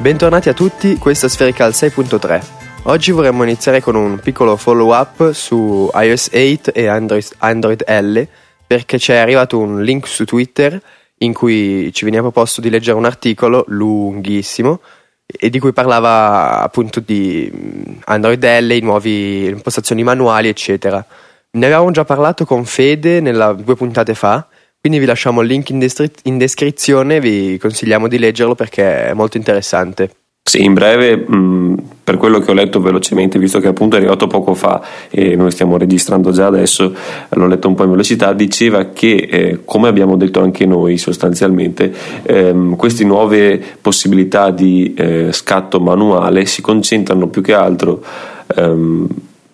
Bentornati a tutti, questo è Spherical 6.3. Oggi vorremmo iniziare con un piccolo follow up su iOS 8 e Android, Android L perché ci è arrivato un link su Twitter in cui ci veniva proposto di leggere un articolo lunghissimo e di cui parlava appunto di mm, Android L, i nuovi impostazioni manuali, eccetera. Ne avevamo già parlato con Fede nella, due puntate fa, quindi vi lasciamo il link in, destri- in descrizione vi consigliamo di leggerlo perché è molto interessante. Sì, in breve, mh, per quello che ho letto velocemente, visto che appunto è arrivato poco fa e noi stiamo registrando già adesso, l'ho letto un po' in velocità, diceva che, eh, come abbiamo detto anche noi sostanzialmente, ehm, queste nuove possibilità di eh, scatto manuale si concentrano più che altro ehm,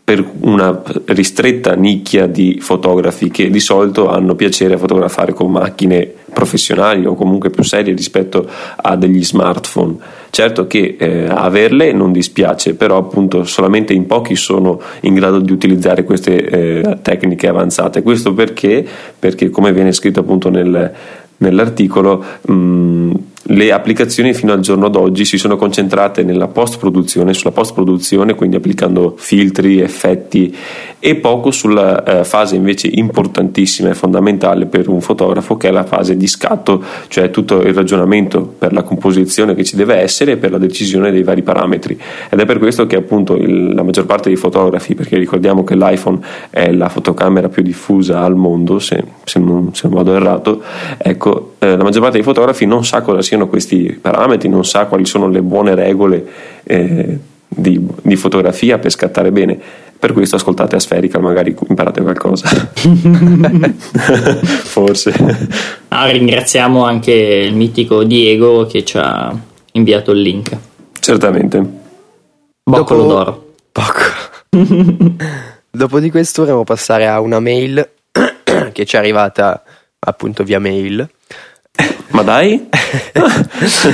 per una ristretta nicchia di fotografi che di solito hanno piacere a fotografare con macchine professionali o comunque più serie rispetto a degli smartphone. Certo che eh, averle non dispiace, però appunto solamente in pochi sono in grado di utilizzare queste eh, tecniche avanzate. Questo perché? Perché come viene scritto appunto nel, nell'articolo mh, le applicazioni fino al giorno d'oggi si sono concentrate nella post produzione, sulla post produzione, quindi applicando filtri, effetti e poco sulla eh, fase invece importantissima e fondamentale per un fotografo che è la fase di scatto, cioè tutto il ragionamento per la composizione che ci deve essere e per la decisione dei vari parametri. Ed è per questo che appunto il, la maggior parte dei fotografi, perché ricordiamo che l'iPhone è la fotocamera più diffusa al mondo, se, se, non, se non, vado errato, ecco, eh, la maggior parte dei fotografi non sa cosa siano questi parametri, non sa quali sono le buone regole eh, di, di fotografia per scattare bene per questo ascoltate Asferica, magari imparate qualcosa. Forse. Ah, ringraziamo anche il mitico Diego che ci ha inviato il link. Certamente. Boccolo Dopo... d'oro. Poco. Dopo di questo vorremmo passare a una mail che ci è arrivata appunto via mail. Ma dai?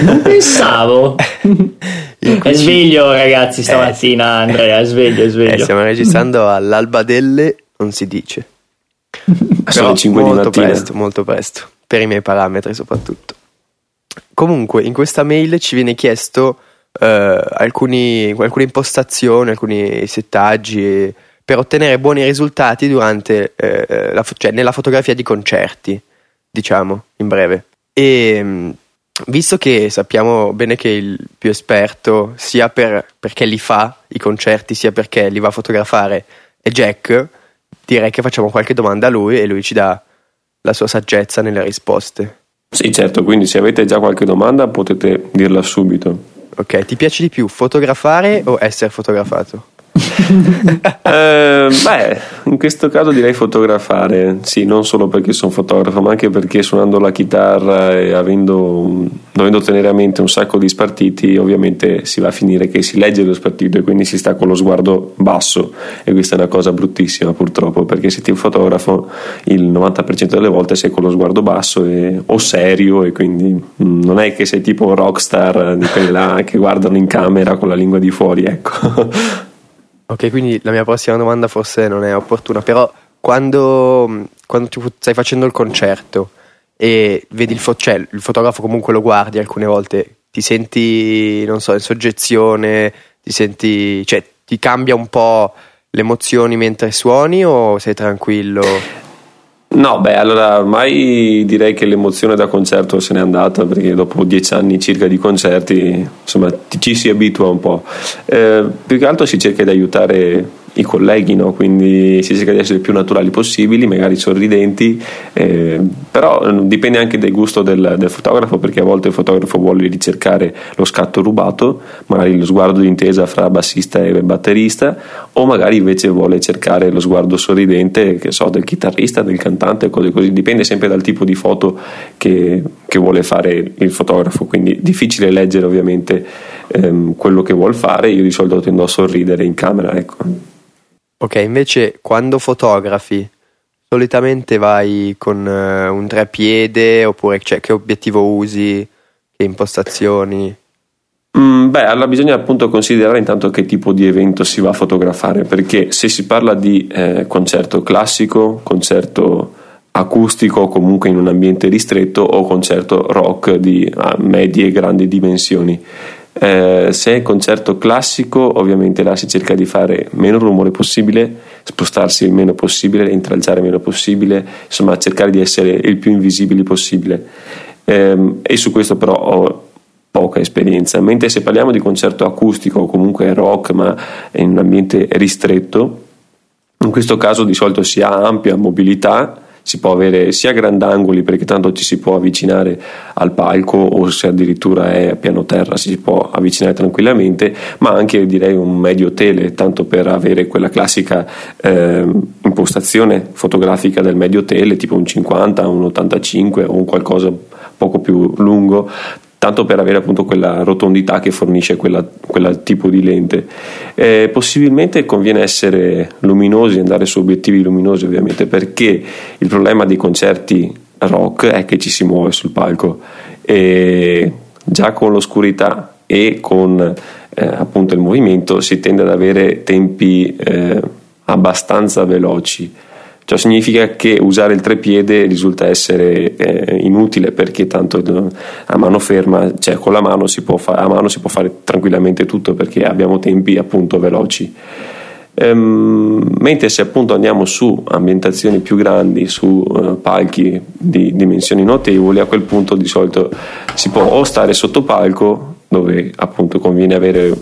non pensavo. È sveglio, ragazzi, stamattina. Eh, Andrea, è sveglio, è sveglio. Eh, stiamo registrando all'alba delle, non si dice. Sono le 5 molto di mattina. presto, molto presto. Per i miei parametri, soprattutto. Comunque, in questa mail ci viene chiesto eh, alcuni, alcune impostazioni, alcuni settaggi per ottenere buoni risultati durante, eh, la, cioè nella fotografia di concerti, diciamo, in breve. E visto che sappiamo bene che il più esperto, sia per, perché li fa i concerti, sia perché li va a fotografare, è Jack, direi che facciamo qualche domanda a lui e lui ci dà la sua saggezza nelle risposte. Sì, certo, quindi se avete già qualche domanda potete dirla subito. Ok, ti piace di più fotografare o essere fotografato? eh, beh, in questo caso direi fotografare, sì, non solo perché sono fotografo, ma anche perché suonando la chitarra e avendo, dovendo tenere a mente un sacco di spartiti, ovviamente si va a finire che si legge lo spartito e quindi si sta con lo sguardo basso e questa è una cosa bruttissima purtroppo, perché se ti fotografo il 90% delle volte sei con lo sguardo basso e, o serio e quindi mm, non è che sei tipo un rockstar di quelli là che guardano in camera con la lingua di fuori, ecco. Ok, quindi la mia prossima domanda forse non è opportuna, però quando, quando stai facendo il concerto e vedi il, fo- cioè, il fotografo comunque lo guardi alcune volte, ti senti, non so, in soggezione, ti senti, cioè ti cambia un po' le emozioni mentre suoni o sei tranquillo? No, beh, allora ormai direi che l'emozione da concerto se n'è andata perché dopo dieci anni circa di concerti, insomma, ci si abitua un po'. Eh, più che altro si cerca di aiutare i colleghi, no? quindi si cerca di essere più naturali possibili, magari sorridenti, eh, però mm, dipende anche dal gusto del, del, fotografo, perché a volte il fotografo vuole ricercare lo scatto rubato, magari lo sguardo d'intesa fra bassista e batterista, o magari invece vuole cercare lo sguardo sorridente, so, del chitarrista, del cantante, cose così, dipende sempre dal tipo di foto che, che vuole fare il fotografo, quindi difficile leggere ovviamente ehm, quello che vuole fare, io di solito tendo a sorridere in camera, ecco. Ok, invece quando fotografi, solitamente vai con uh, un treppiede oppure cioè, che obiettivo usi, che impostazioni? Mm, beh, allora bisogna appunto considerare intanto che tipo di evento si va a fotografare, perché se si parla di eh, concerto classico, concerto acustico comunque in un ambiente ristretto o concerto rock di ah, medie e grandi dimensioni Eh, se è concerto classico, ovviamente là si cerca di fare meno rumore possibile, spostarsi il meno possibile, intralciare il meno possibile, insomma cercare di essere il più invisibili possibile. Eh, e su questo però ho poca esperienza, mentre se parliamo di concerto acustico o comunque rock ma in un ambiente ristretto, in questo caso di solito si ha ampia mobilità si può avere sia grandangoli perché tanto ci si può avvicinare al palco o se addirittura è a piano terra si può avvicinare tranquillamente, ma anche direi un medio tele, tanto per avere quella classica eh, impostazione fotografica del medio tele, tipo un 50, un 85 o un qualcosa poco più lungo tanto per avere appunto quella rotondità che fornisce quella tipo di lente. Eh, possibilmente conviene essere luminosi, andare su obiettivi luminosi ovviamente, perché il problema dei concerti rock è che ci si muove sul palco e già con l'oscurità e con eh, appunto il movimento si tende ad avere tempi eh, abbastanza veloci Ciò significa che usare il trepiede risulta essere eh, inutile perché tanto a mano ferma, cioè con la mano si può, fa- mano si può fare tranquillamente tutto perché abbiamo tempi appunto veloci. Ehm, mentre se appunto andiamo su ambientazioni più grandi, su uh, palchi di dimensioni notevoli, a quel punto di solito si può o stare sotto palco, dove appunto conviene avere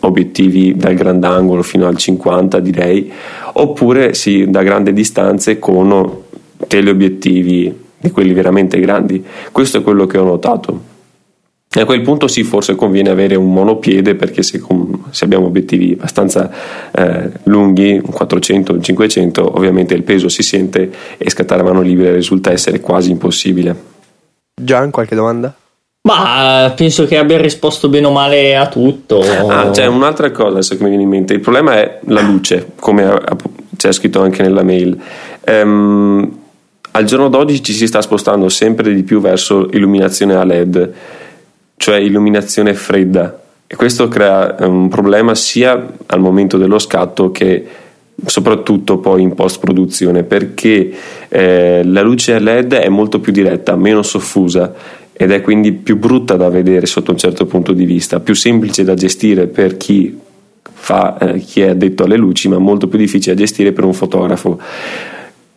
obiettivi dal grandangolo fino al 50 direi, oppure sì, da grandi distanze con teleobiettivi di quelli veramente grandi. Questo è quello che ho notato. E a quel punto sì, forse conviene avere un monopiede perché se, se abbiamo obiettivi abbastanza eh, lunghi, un 400, un 500, ovviamente il peso si sente e scattare a mano libera risulta essere quasi impossibile. Gian, qualche domanda? Ma penso che abbia risposto bene o male a tutto. Ah, c'è un'altra cosa che mi viene in mente. Il problema è la luce, come c'è scritto anche nella mail. Um, al giorno d'oggi ci si sta spostando sempre di più verso illuminazione a LED, cioè illuminazione fredda. E questo crea un problema sia al momento dello scatto che soprattutto poi in post produzione perché eh, la luce a LED è molto più diretta, meno soffusa ed è quindi più brutta da vedere sotto un certo punto di vista, più semplice da gestire per chi, fa, eh, chi è addetto alle luci, ma molto più difficile da gestire per un fotografo.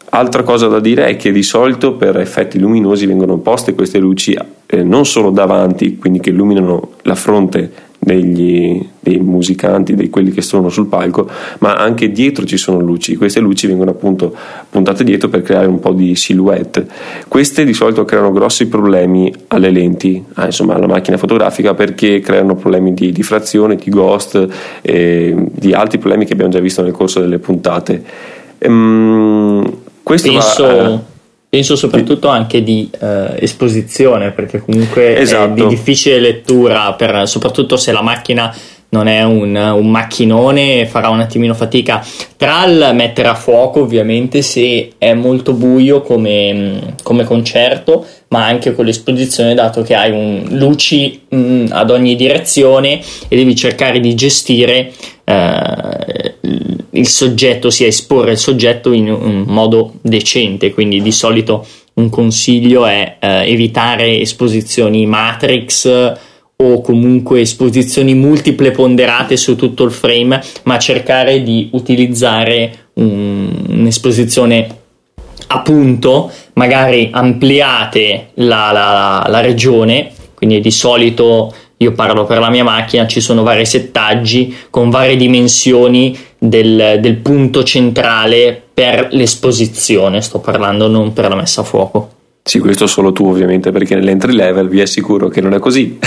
Altra cosa da dire è che di solito per effetti luminosi vengono poste queste luci eh, non solo davanti, quindi che illuminano la fronte degli, dei musicanti, di quelli che sono sul palco, ma anche dietro ci sono luci. Queste luci vengono appunto puntate dietro per creare un po' di silhouette. Queste di solito creano grossi problemi alle lenti, ah, insomma alla macchina fotografica, perché creano problemi di diffrazione, di ghost e di altri problemi che abbiamo già visto nel corso delle puntate. Ehm, questo Penso... va, Penso soprattutto anche di eh, esposizione, perché comunque esatto. è di difficile lettura, per, soprattutto se la macchina non è un, un, macchinone, farà un attimino fatica tra il mettere a fuoco, ovviamente, se è molto buio come, come concerto, ma anche con l'esposizione, dato che hai un, luci mh, ad ogni direzione e devi cercare di gestire eh, il soggetto, sia esporre il soggetto in un modo decente, quindi di solito un consiglio è eh, evitare esposizioni matrix o comunque esposizioni multiple ponderate su tutto il frame, ma cercare di utilizzare un, un'esposizione a punto, magari ampliate la, la, la regione, quindi di solito io parlo per la mia macchina, ci sono vari settaggi con varie dimensioni del, del punto centrale per l'esposizione, sto parlando non per la messa a fuoco. Sì, questo solo tu ovviamente perché nell'entry level vi assicuro che non è così.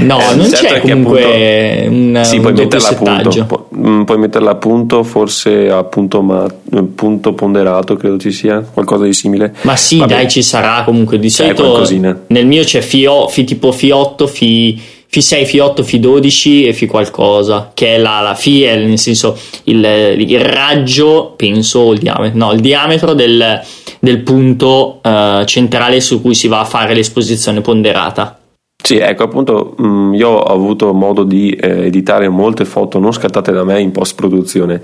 No, eh, non certo c'è comunque appunto, un, sì, un puoi metterla a punto, pu- mm, puoi metterla a punto, forse a punto, ma, punto ponderato credo ci sia, qualcosa di simile. Ma sì, Vabbè. dai, ci sarà comunque di solito nel mio c'è FI, FI tipo FI8, FI Fi6, Fi8, Fi12 e Fi qualcosa, che è la, la Fi è nel senso il, il raggio, penso, il diametro, no, il diametro del, del punto uh, centrale su cui si va a fare l'esposizione ponderata. Sì, ecco appunto mm, io ho avuto modo di eh, editare molte foto non scattate da me in post produzione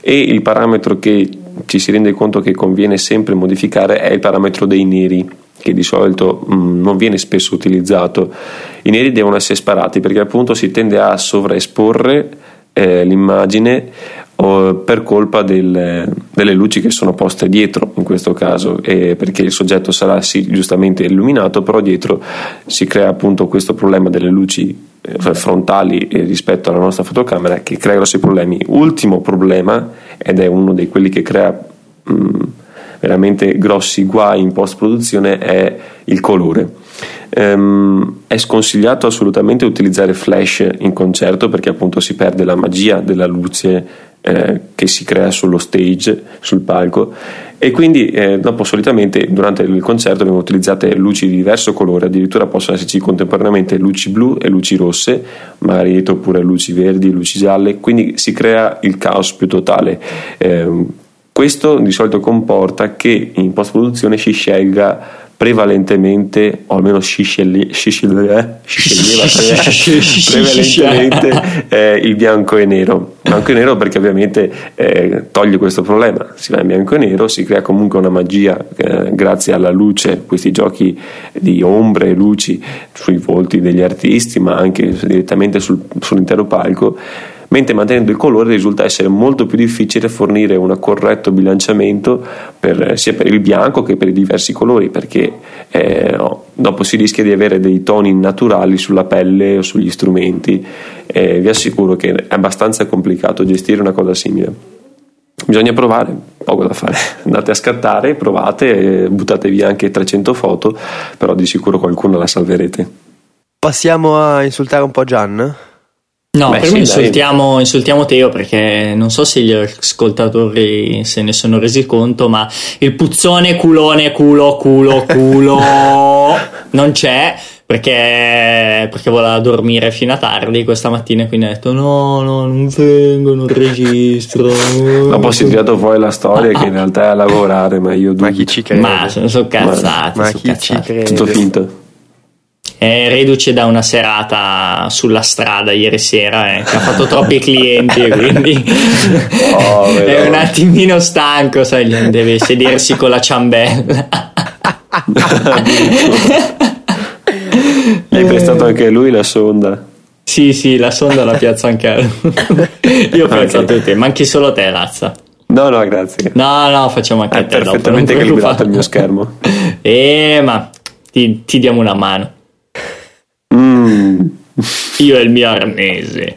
e il parametro che ci si rende conto che conviene sempre modificare è il parametro dei neri che di solito mh, mm, non viene spesso utilizzato, i neri devono essere sparati perché appunto si tende a sovraesporre eh, l'immagine per colpa del, delle luci che sono poste dietro in questo caso eh, perché il soggetto sarà sì giustamente illuminato però dietro si crea appunto questo problema delle luci eh, frontali rispetto alla nostra fotocamera che crea grossi problemi. Ultimo problema ed è uno di quelli che crea mh, veramente grossi guai in post produzione è il colore. Um, è sconsigliato assolutamente utilizzare flash in concerto perché appunto si perde la magia della luce eh, che si crea sullo stage, sul palco. E quindi eh, dopo solitamente durante il concerto vengono utilizzate luci di diverso colore, addirittura possono esserci contemporaneamente luci blu e luci rosse, magari oppure luci verdi luci gialle, quindi si crea il caos più totale. Eh, questo di solito comporta che in post produzione si scelga prevalentemente, o almeno scisceglie, scisceglieva prevalentemente eh, il bianco e nero. Bianco e nero perché ovviamente eh, toglie questo problema, si va in bianco e nero, si crea comunque una magia eh, grazie alla luce, questi giochi di ombre e luci sui volti degli artisti, ma anche direttamente sul, sull'intero palco mentre mantenendo il colore risulta essere molto più difficile fornire un corretto bilanciamento per, sia per il bianco che per i diversi colori perché eh, no, dopo si rischia di avere dei toni naturali sulla pelle o sugli strumenti e vi assicuro che è abbastanza complicato gestire una cosa simile bisogna provare, poco da fare. Andate a scattare, provate, buttate via anche 300 foto, però di sicuro qualcuno la salverete. Passiamo a insultare un po' Gian. No, Beh, prima sì, insultiamo, insultiamo, Teo perché non so se gli ascoltatori se ne sono resi conto, ma il puzzone culone culo culo culo non c'è perché, perché voleva dormire fino a tardi questa mattina e quindi ha detto no, no, non vengo, non registro. Dopo si è tirato fuori la storia che in realtà è a lavorare, ma io... Ma chi ci crede? Ma sono, sono cazzati. Ma, ma chi cazzati. ci crede? Tutto finto è reduce da una serata sulla strada ieri sera eh, che ha fatto troppi clienti e quindi oh, è un attimino stanco sai deve sedersi con la ciambella hai prestato anche lui la sonda sì sì la sonda la piazzo anche a lui io ho piazzato okay. te manchi solo te Lazza No, no, grazie. No, no, facciamo anche È te. perfettamente dopo, calibrato il mio schermo. Eh, ma ti, ti diamo una mano. Io e il mio arnese.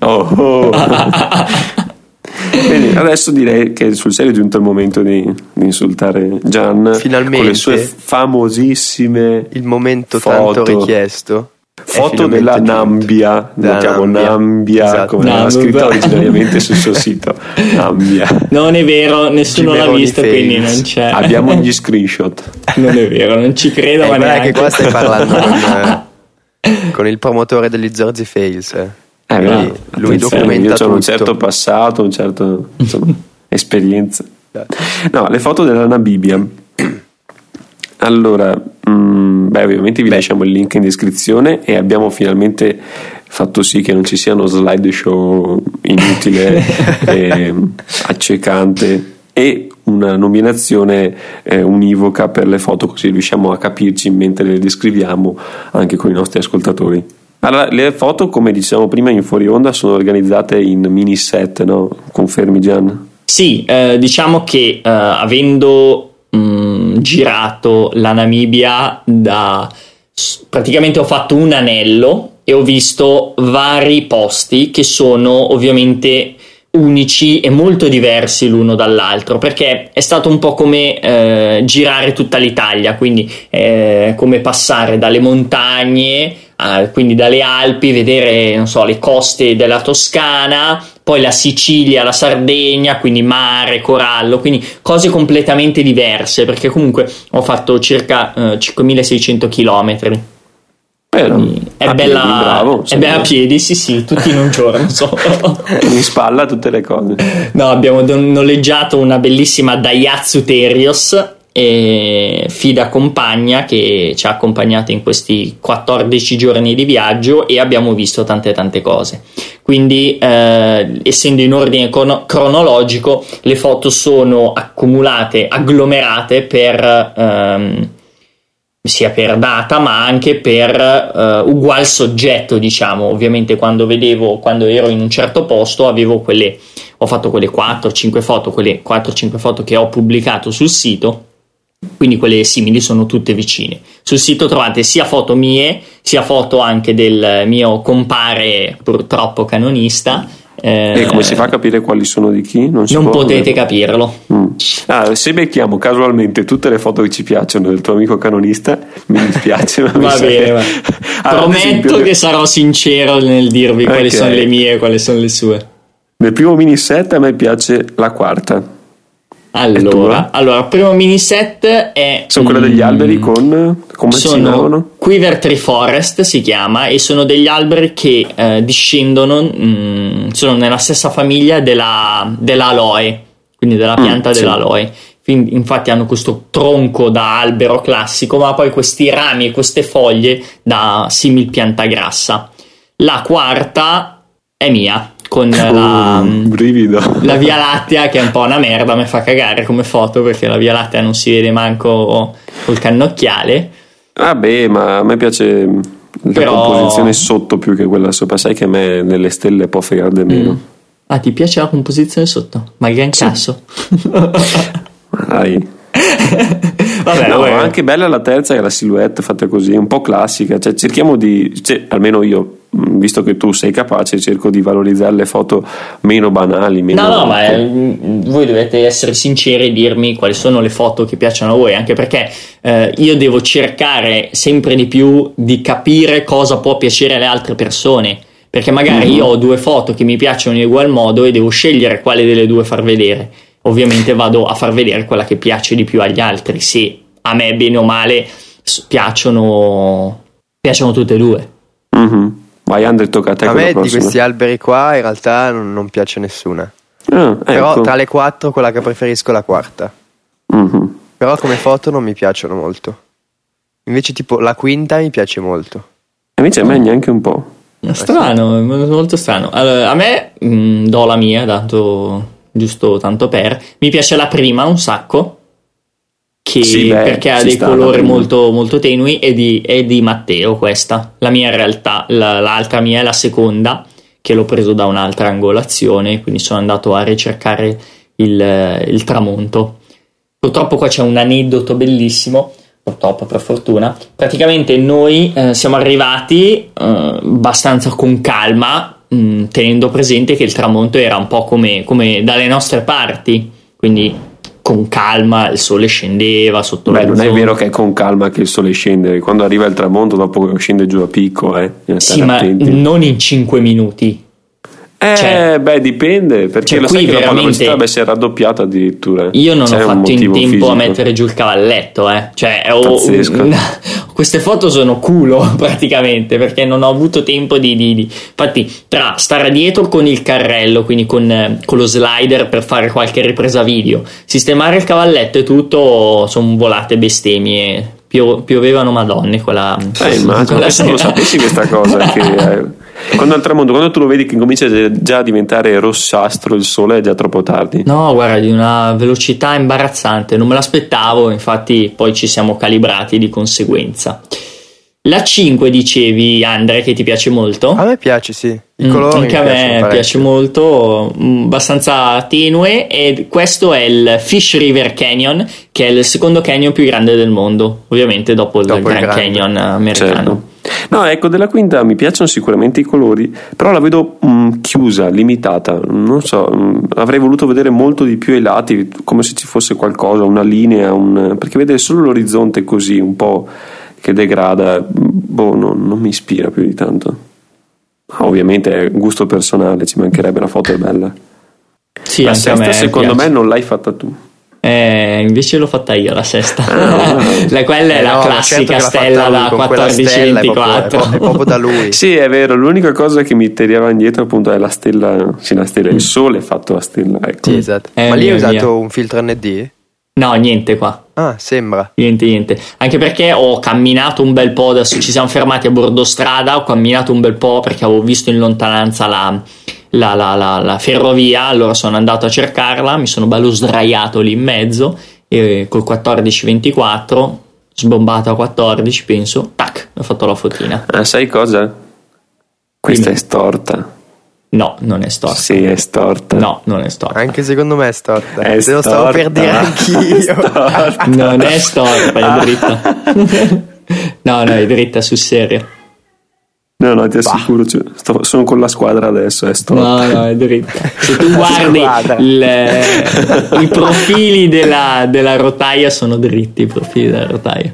Oh, oh. Bene, adesso direi che sul serio è giunto il momento di, di insultare Gian Finalmente, con le sue famosissime il momento foto. tanto richiesto foto della giunto. Nambia notiamo Nambia, Nambia esatto. come Nambia. scritto originariamente sul suo sito Nambia non è vero nessuno Gimeroni l'ha visto face. quindi non c'è abbiamo gli screenshot non è vero non ci credo eh, ma neanche che qua stai parlando con con il promotore degli Zorzi Fails. Eh. Eh, lui, lui documenta ho un certo passato, un certo insomma, esperienza. No, le foto della Namibia. Allora, mh, mm, beh, ovviamente vi lasciamo il link in descrizione e abbiamo finalmente fatto sì che non ci sia uno slideshow inutile e accecante e una nominazione eh, univoca per le foto così riusciamo a capirci mentre le descriviamo anche con i nostri ascoltatori. Allora, le foto, come dicevamo prima in fuori onda, sono organizzate in mini set, no? Confermi Gian? Sì, eh, diciamo che eh, avendo mh, mm, girato la Namibia da praticamente ho fatto un anello e ho visto vari posti che sono ovviamente unici e molto diversi l'uno dall'altro perché è stato un po' come eh, girare tutta l'Italia quindi eh, come passare dalle montagne eh, quindi dalle Alpi vedere so le coste della Toscana poi la Sicilia la Sardegna quindi mare corallo quindi cose completamente diverse perché comunque ho fatto circa eh, 5600 chilometri Vero. È a bella, piedi, bravo, è bella a piedi, sì, sì, tutti in un giorno. So. in spalla tutte le cose. No, abbiamo noleggiato una bellissima Daihatsu Terios e Fida compagna che ci ha accompagnato in questi 14 giorni di viaggio e abbiamo visto tante tante cose. Quindi, eh, essendo in ordine crono- cronologico, le foto sono accumulate, agglomerate per. Ehm, sia per data ma anche per uh, ugual soggetto diciamo. Ovviamente quando vedevo quando ero in un certo posto avevo quelle ho fatto quelle 4-5 foto quelle 4-5 foto che ho pubblicato sul sito. Quindi quelle simili sono tutte vicine. Sul sito trovate sia foto mie sia foto anche del mio compare purtroppo canonista eh, e come si fa a capire quali sono di chi? Non, non potete capirlo. Mm. Ah, se becchiamo casualmente tutte le foto che ci piacciono del tuo amico canonista, mi dispiace. va bene, va. allora, prometto esempio... che sarò sincero nel dirvi okay. quali sono le mie e quali sono le sue. Nel primo mini set a me piace la quarta. Allora, allora, primo mini set è. Sono quelle degli alberi con. come sono si chiamano? Quiver Tree Forest si chiama e sono degli alberi che eh, discendono, mh, mm, sono nella stessa famiglia della, dell'aloe, quindi della mm, pianta mm, dell'aloe. Sì. Infatti hanno questo tronco da albero classico, ma poi questi rami e queste foglie da simil pianta grassa. La quarta è mia, con la, uh, la, Via Lattea che è un po' una merda, mi fa cagare come foto perché la Via Lattea non si vede manco col cannocchiale. Vabbè, ma a me piace la Però... composizione sotto più che quella sopra, sai che a me nelle stelle può fregare di meno. Mm. Ah, ti piace la composizione sotto? Ma gran sì. casso. Dai. Vabbè, no, vabbè. anche bella la terza è la silhouette fatta così, un po' classica, cioè cerchiamo di, cioè, almeno io visto che tu sei capace, cerco di valorizzare le foto meno banali. Meno no, no, ma è, mm, voi dovete essere sinceri e dirmi quali sono le foto che piacciono a voi, anche perché eh, io devo cercare sempre di più di capire cosa può piacere alle altre persone. Perché magari mm-hmm. io ho due foto che mi piacciono in ugual modo e devo scegliere quale delle due far vedere. Ovviamente vado a far vedere quella che piace di più agli altri. Se a me, bene o male, piacciono, piacciono tutte e due. Mm-hmm. Vai Andre, tocca a te. A me di questi alberi qua in realtà non, non piace nessuna. Ah, ecco. Però tra le quattro quella che preferisco è la quarta. Mm-hmm. Però come foto non mi piacciono molto. Invece tipo la quinta mi piace molto. Invece a me neanche un po'. Strano, molto strano. Allora, a me mh, mm, do la mia, dato giusto tanto per. Mi piace la prima un sacco che, sì, beh, perché ha dei colori molto, molto tenui è di, è di, Matteo questa. La mia in realtà la, l'altra mia è la seconda che l'ho preso da un'altra angolazione quindi sono andato a ricercare il, il tramonto. Purtroppo qua c'è un aneddoto bellissimo purtroppo per fortuna. Praticamente noi eh, siamo arrivati eh, abbastanza con calma mh, mm, tenendo presente che il tramonto era un po' come, come dalle nostre parti. Quindi con calma il sole scendeva sotto Beh, non è vero che è con calma che il sole scende, quando arriva il tramonto dopo che scende giù a picco, eh, sì, ma non in 5 minuti. Eh, cioè, beh, dipende, perché cioè, lo sai che la velocità si è raddoppiata addirittura. Io non C'è ho fatto in tempo fisico. a mettere giù il cavalletto, eh. Cioè, ho, queste foto sono culo praticamente, perché non ho avuto tempo di, di, di... Infatti, tra stare dietro con il carrello, quindi con, con, lo slider per fare qualche ripresa video, sistemare il cavalletto e tutto, sono volate bestemmie. Pio, piovevano madonne quella... Eh, immagino, quella se non lo sapessi questa cosa, che... Eh, quando al tramonto, quando tu lo vedi che comincia già a diventare rossastro il sole, è già troppo tardi. No, guarda, di una velocità imbarazzante, non me l'aspettavo, infatti poi ci siamo calibrati di conseguenza. La 5 dicevi, Andre, che ti piace molto? A me piace, sì. I mm, colori anche a me piace molto, mm, abbastanza tenue. E questo è il Fish River Canyon, che è il secondo canyon più grande del mondo, ovviamente dopo il dopo Grand Canyon americano. Certo. No, ecco, della quinta mi piacciono sicuramente i colori, però la vedo mh, mm, chiusa, limitata. Non so, mh, avrei voluto vedere molto di più ai lati, come se ci fosse qualcosa, una linea, un... perché vedere solo l'orizzonte così, un po' che degrada, boh, no, non mi ispira più di tanto. Ovviamente è gusto personale, ci mancherebbe la foto è bella. Sì, la sesta, secondo piace. me non l'hai fatta tu. Eh, invece l'ho fatta io la sesta. Ah, la, quella è eh la no, classica certo stella da 14-24. È, proprio, è proprio da lui. sì, è vero. L'unica cosa che mi teneva indietro appunto è la stella. Sì, la stella. Il mm. sole è fatto a stella. Ecco. Sì, esatto. Eh, Ma lì hai usato mio. un filtro ND? No, niente qua. Ah, sembra. Niente, niente. Anche perché ho camminato un bel po'. Adesso ci siamo fermati a bordo strada. Ho camminato un bel po' perché avevo visto in lontananza la la, la, la, la, ferrovia, allora sono andato a cercarla, mi sono bello sdraiato lì in mezzo e col 1424 sbombato a 14 penso, tac, ho fatto la fotina. Ah, sai cosa? Questa Quindi, è storta. No, non è storta. Sì, è storta. No, non è storta. Anche secondo me è storta. È Se lo stavo per dire anch'io. non è storta, è dritta. no, no, è dritta sul serio. No, no, ti assicuro, cioè, sto, sono con la squadra adesso, è storta. No, no, è dritta. Se tu guardi il, i profili della, della rotaia sono dritti, i profili della rotaia.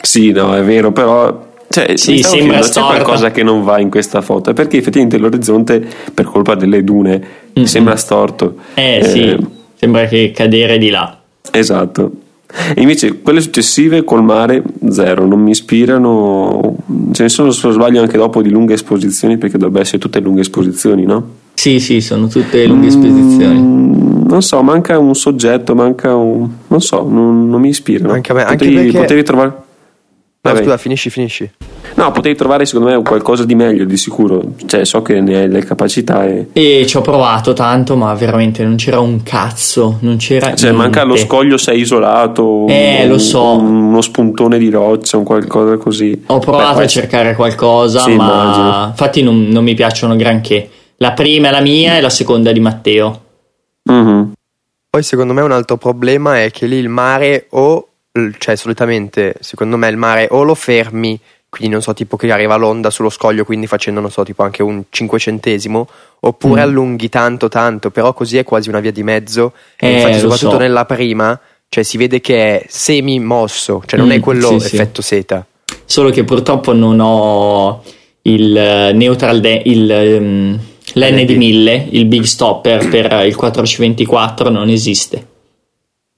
Sì, no, è vero, però cioè, sì, sembra c'è qualcosa che non va in questa foto, perché effettivamente l'orizzonte, per colpa delle dune, mm-hmm. sembra storto. Eh, eh sì, sembra che cadere di là. Esatto. E invece quelle successive col mare, zero, non mi ispirano. Ce ne sono, se non sbaglio, anche dopo di lunghe esposizioni, perché dovrebbe essere tutte lunghe esposizioni, no? Sì, sì, sono tutte lunghe esposizioni. Mm, non so, manca un soggetto, manca un. non so, non, non mi ispirano. Anche a me, potevi, anche perché... potevi trovare. No, scusa, finisci, finisci. No, potevi trovare secondo me qualcosa di meglio di sicuro. Cioè, so che ne hai le capacità. E, e ci ho provato tanto, ma veramente non c'era un cazzo. Non c'era. Cioè, niente. manca lo scoglio sei isolato. Eh, un, lo so. uno spuntone di roccia, un qualcosa così. Ho provato Beh, a cercare qualcosa, sì, ma immagino. infatti non, non, mi piacciono granché. La prima è la mia e la seconda è di Matteo. Mm-hmm. Poi, secondo me, un altro problema è che lì il mare o cioè solitamente secondo me il mare o lo fermi quindi non so tipo che arriva l'onda sullo scoglio quindi facendo non so tipo anche un cinquecentesimo oppure mm. allunghi tanto tanto però così è quasi una via di mezzo eh, infatti soprattutto so. nella prima cioè si vede che è semi mosso cioè non mm, è quello sì, effetto sì. seta solo che purtroppo non ho il eh, neutral de- il, um, l'N di 1000 il big stopper per il 4C24 non esiste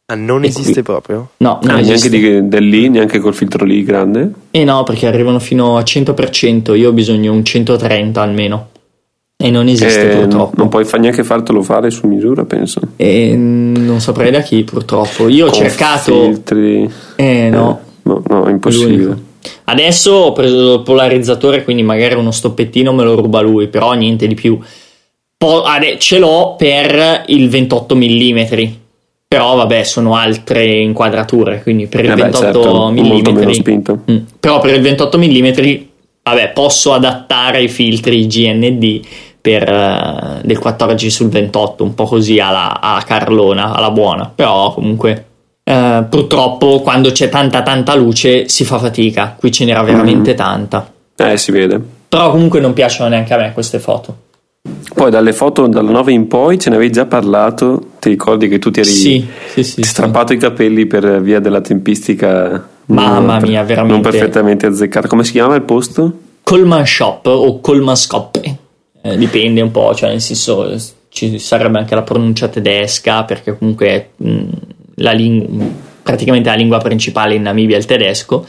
Ah, non esiste qui. proprio? No, non ah, esiste. neanche di, del lì, neanche col filtro lì grande? Eh no, perché arrivano fino a 100%, io ho bisogno di un 130 almeno. E non esiste eh, purtroppo. Non puoi fa neanche fartelo fare su misura, penso. E non saprei da chi, purtroppo. Io ho Con cercato. Filtri. Eh no. Eh, no, no, impossibile. Adesso ho preso il polarizzatore, quindi magari uno stoppettino me lo ruba lui, però niente di più. Po- ce l'ho per il 28 mm però vabbè sono altre inquadrature quindi per il eh 28 certo, mm, mm, però per il 28 mm vabbè posso adattare i filtri GND per, uh, del 14 sul 28 un po' così alla, alla Carlona alla buona. Però comunque uh, purtroppo quando c'è tanta tanta luce si fa fatica. Qui ce n'era veramente mm. tanta. Eh si vede. Però comunque non piacciono neanche a me queste foto poi dalle foto dalla 9 in poi ce ne avevi già parlato, ti ricordi che tu ti eri sì, sì, sì, strappato i capelli per via della tempistica Mamma mia, veramente. Non perfettamente azzeccata. Come si chiama il posto? Colman Shop o Colman Scop, eh, dipende un po', cioè nel senso ci sarebbe anche la pronuncia tedesca perché comunque mh, la ling- praticamente la lingua principale in Namibia è il tedesco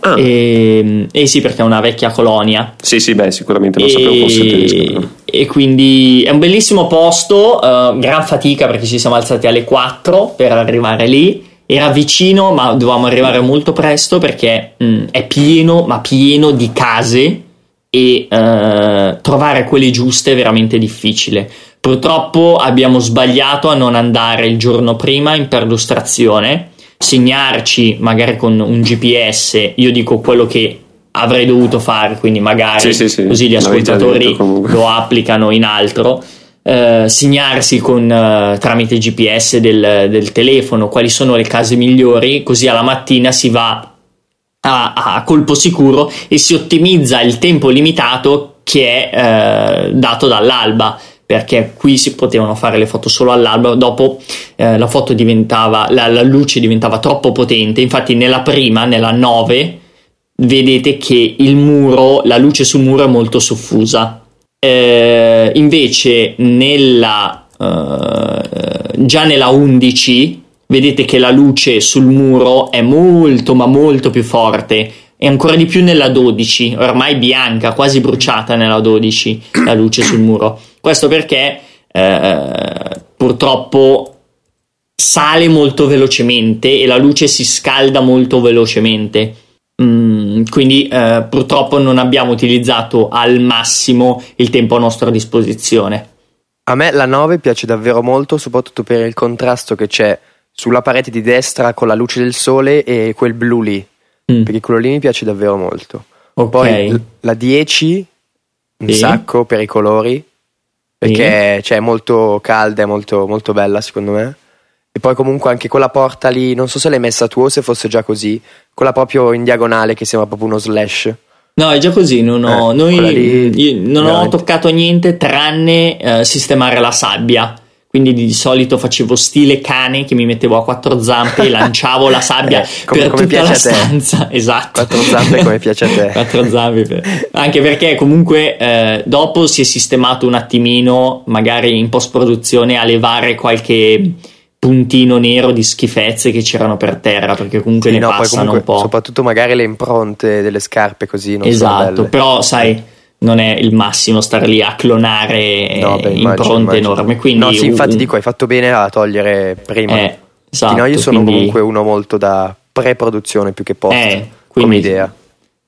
Ah. E, e, sì, perché è una vecchia colonia. Sì, sì, beh, sicuramente non e, sapevo fosse tedesco. E quindi è un bellissimo posto, uh, gran fatica perché ci siamo alzati alle 4 per arrivare lì. Era vicino, ma dovevamo arrivare molto presto perché mh, mm, è pieno, ma pieno di case e uh, trovare quelle giuste è veramente difficile. Purtroppo abbiamo sbagliato a non andare il giorno prima in perlustrazione segnarci magari con un GPS, io dico quello che avrei dovuto fare, quindi magari sì, sì, sì. così gli ascoltatori lo applicano in altro. Eh, segnarsi con, eh, tramite GPS del, del, telefono quali sono le case migliori, così alla mattina si va a, a colpo sicuro e si ottimizza il tempo limitato che è eh, dato dall'alba perché qui si potevano fare le foto solo all'alba, dopo eh, la foto diventava, la, la, luce diventava troppo potente, infatti nella prima, nella 9, vedete che il muro, la luce sul muro è molto soffusa. Eh, invece nella, eh, già nella 11 vedete che la luce sul muro è molto ma molto più forte e ancora di più nella 12, ormai bianca, quasi bruciata nella 12, la luce sul muro. Questo perché eh, purtroppo sale molto velocemente e la luce si scalda molto velocemente. Mm, quindi eh, purtroppo non abbiamo utilizzato al massimo il tempo a nostra disposizione. A me la 9 piace davvero molto, soprattutto per il contrasto che c'è sulla parete di destra con la luce del sole e quel blu lì mm. perché quello lì mi piace davvero molto. Okay. Poi la 10, un sì. sacco per i colori, perché sì. cioè, è molto calda, è molto, molto bella secondo me. E poi comunque anche quella porta lì, non so se l'hai messa tu o se fosse già così, quella proprio in diagonale che sembra proprio uno slash. No, è già così, non ho, eh, noi, non ho toccato niente tranne eh, sistemare la sabbia quindi di solito facevo stile cane che mi mettevo a quattro zampe e lanciavo la sabbia eh, come, per come tutta la stanza. Esatto. Quattro zampe come piace a te. quattro zampe. Per... Anche perché comunque eh, dopo si è sistemato un attimino, magari in post produzione, a levare qualche puntino nero di schifezze che c'erano per terra perché comunque sì, ne no, passano comunque, un po'. Soprattutto magari le impronte delle scarpe così. Non esatto, però sai non è il massimo stare lì a clonare no, beh, impronte enormi. Quindi no, sì, infatti un... dico, hai fatto bene a togliere prima. Eh, esatto, no, io sono quindi... comunque uno molto da pre-produzione più che post eh, come idea.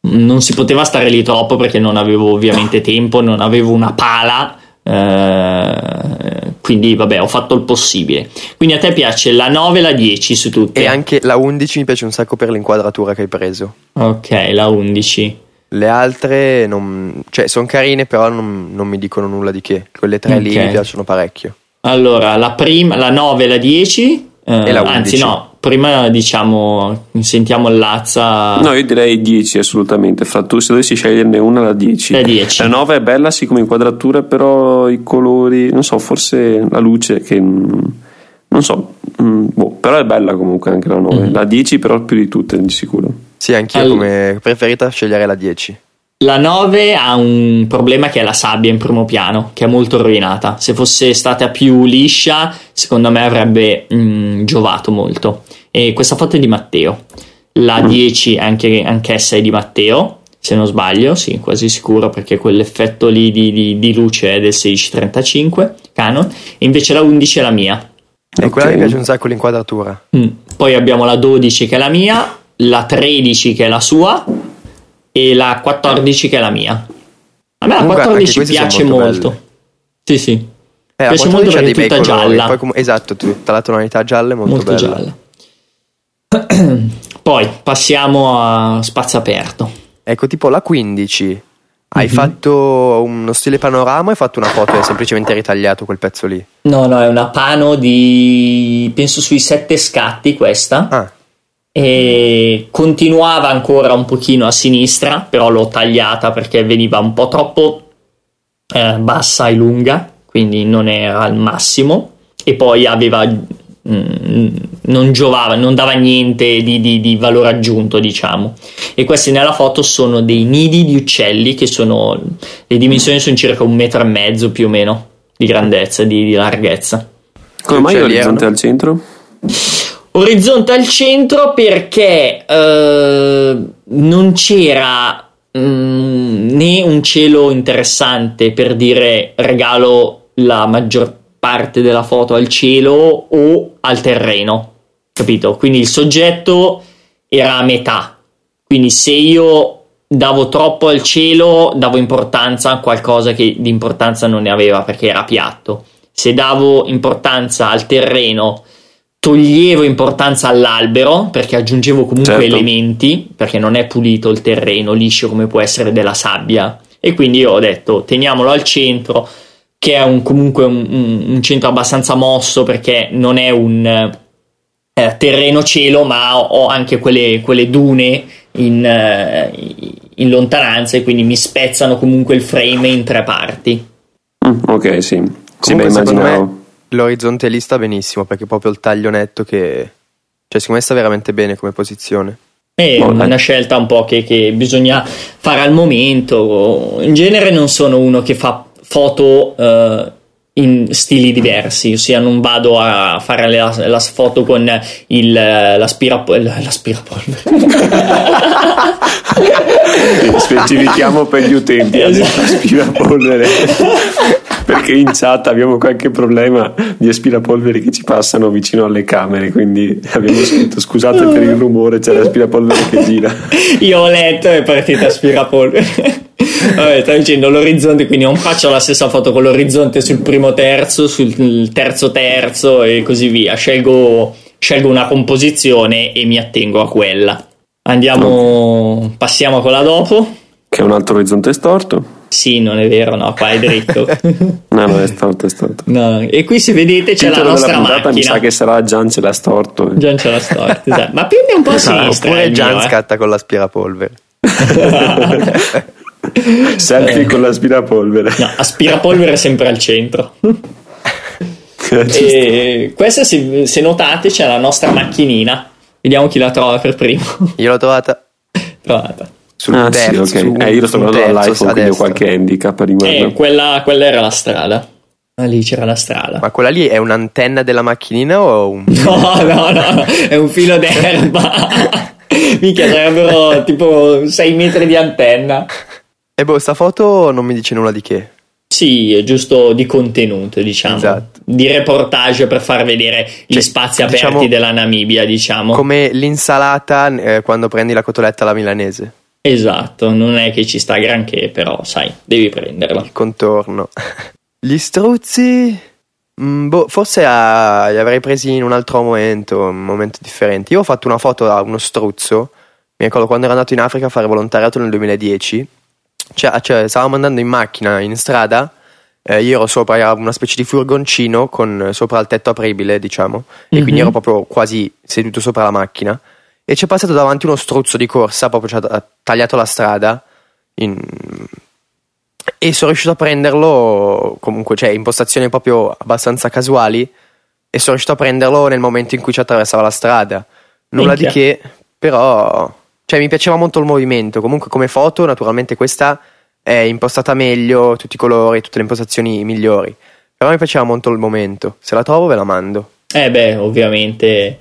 Non si poteva stare lì troppo perché non avevo ovviamente tempo, non avevo una pala. Eh, quindi vabbè ho fatto il possibile quindi a te piace la 9 e la 10 su tutte e anche la 11 mi piace un sacco per l'inquadratura che hai preso ok la 11 le altre non, cioè, sono carine, però non, non, mi dicono nulla di che. Quelle tre okay. lì mi piacciono parecchio. Allora, la prima, la 9 e la 10. Eh, e la 11. Anzi, no, prima diciamo, sentiamo Lazza. No, io direi 10 assolutamente. Fra tu, se dovessi sceglierne una, la 10. La 10. La 9 è bella, sì, come inquadratura, però i colori, non so, forse la luce che. Non so, mm, boh, però è bella comunque anche la 9. Mm. La 10, però più di tutte, di sicuro. Sì, anch'io All... come preferita scegliere la 10. La 9 ha un problema che è la sabbia in primo piano, che è molto rovinata. Se fosse stata più liscia, secondo me avrebbe mm, giovato molto. E questa foto è di Matteo. La 10 anche, anch'essa è di Matteo, se non sbaglio, sì, quasi sicuro perché quell'effetto lì di, di, di luce è del 1635 Canon. E invece la 11 è la mia. E okay. quella mi piace un sacco l'inquadratura. Mm. Poi abbiamo la 12 che è la mia la 13 che è la sua e la 14 che è la mia. A me la Comunque, 14 piace molto. molto. Sì, sì. Eh, piace molto perché è tutta gialla. Poi, com- esatto, tutta la tonalità gialla è molto, molto bella. gialla. Poi passiamo a spazio aperto. Ecco, tipo la 15. Hai mm-hmm. fatto uno stile panorama hai fatto una foto e hai semplicemente ritagliato quel pezzo lì? No, no, è una pano di penso sui sette scatti questa. Ah e continuava ancora un pochino a sinistra, però l'ho tagliata perché veniva un po' troppo eh, bassa e lunga, quindi non era al massimo e poi aveva mm, non giovava, non dava niente di, di, di, valore aggiunto, diciamo. E questi nella foto sono dei nidi di uccelli che sono le dimensioni sono circa un metro e mezzo più o meno di grandezza, di, di larghezza. Come mai l'orizzonte al centro? Orizzonte al centro perché eh, non c'era mm, né un cielo interessante per dire regalo la maggior parte della foto al cielo o al terreno, capito? Quindi il soggetto era a metà. Quindi se io davo troppo al cielo, davo importanza a qualcosa che di importanza non ne aveva perché era piatto. Se davo importanza al terreno, toglievo importanza all'albero perché aggiungevo comunque certo. elementi perché non è pulito il terreno liscio come può essere della sabbia. E quindi io ho detto teniamolo al centro che è un, comunque un, un, centro abbastanza mosso perché non è un eh, terreno cielo ma ho anche quelle, quelle dune in, eh, in, lontananza e quindi mi spezzano comunque il frame in tre parti. Mm, ok sì, sì beh, immaginavo l'orizzonte lì sta benissimo perché è proprio il taglio netto che. Cioè, secondo me sta veramente bene come posizione. È una scelta un po' che, che, bisogna fare al momento. In genere non sono uno che fa foto uh, in stili diversi, ossia non vado a fare la, la foto con il, l'aspirapolvere. l'aspirapolvere. Specifichiamo per gli utenti esatto. l'aspirapolvere perché in chat abbiamo qualche problema di aspirapolveri che ci passano vicino alle camere, quindi abbiamo scritto scusate per il rumore, c'è l'aspirapolvere che gira. Io ho letto e è partita aspirapolvere. Vabbè, sto dicendo l'orizzonte, quindi non faccio la stessa foto con l'orizzonte sul primo terzo, sul terzo terzo e così via. Scelgo, scelgo una composizione e mi attengo a quella. Andiamo, passiamo a quella dopo. Che è un altro orizzonte storto. Sì, non è vero, no, qua è dritto. no, non è storto, è storto. No, e qui se vedete c'è la nostra puntata, macchina. Mi sa che sarà Gian ce l'ha storto. Gian ce l'ha storto, esatto. Ma più è un po' a sinistra. Oppure Gian mio, eh. scatta con l'aspirapolvere. Selfie eh. con l'aspirapolvere. No, aspirapolvere è sempre al centro. e questa, se, se notate, c'è la nostra macchinina. Vediamo chi la trova per primo. Io l'ho trovata. Trovata sul ah, terzo, sì, okay. eh, io lo sto guardando dall'iPhone quindi ho qualche handicap riguardo eh, quella, quella era la strada Ah, lì c'era la strada. Ma quella lì è un'antenna della macchinina o un... No, no, no, è un filo d'erba. Mica sarebbero tipo 6 metri di antenna. E boh, sta foto non mi dice nulla di che. Sì, è giusto di contenuto, diciamo. Esatto. Di reportage per far vedere gli cioè, spazi aperti diciamo, della Namibia, diciamo. Come l'insalata eh, quando prendi la cotoletta alla milanese. Esatto, non è che ci sta granché, però sai, devi prenderla. Il contorno. Gli struzzi. Mm, boh, forse a, li avrei presi in un altro momento, un momento differente. Io ho fatto una foto a uno struzzo. Mi ricordo quando ero andato in Africa a fare volontariato nel 2010. Cioè, cioè stavamo andando in macchina in strada. Eh, io ero sopra una specie di furgoncino con sopra il tetto apribile, diciamo. Mm-hmm. E quindi mhm. ero proprio quasi seduto sopra la macchina e ci è passato davanti uno struzzo di corsa, proprio ci ha tagliato la strada in... e sono riuscito a prenderlo comunque, cioè impostazioni proprio abbastanza casuali e sono riuscito a prenderlo nel momento in cui ci attraversava la strada. Nulla Minchia. di che, però cioè mi piaceva molto il movimento, comunque come foto naturalmente questa è impostata meglio, tutti i colori, tutte le impostazioni migliori. Però mi piaceva molto il momento. Se la trovo ve la mando. Eh beh, ovviamente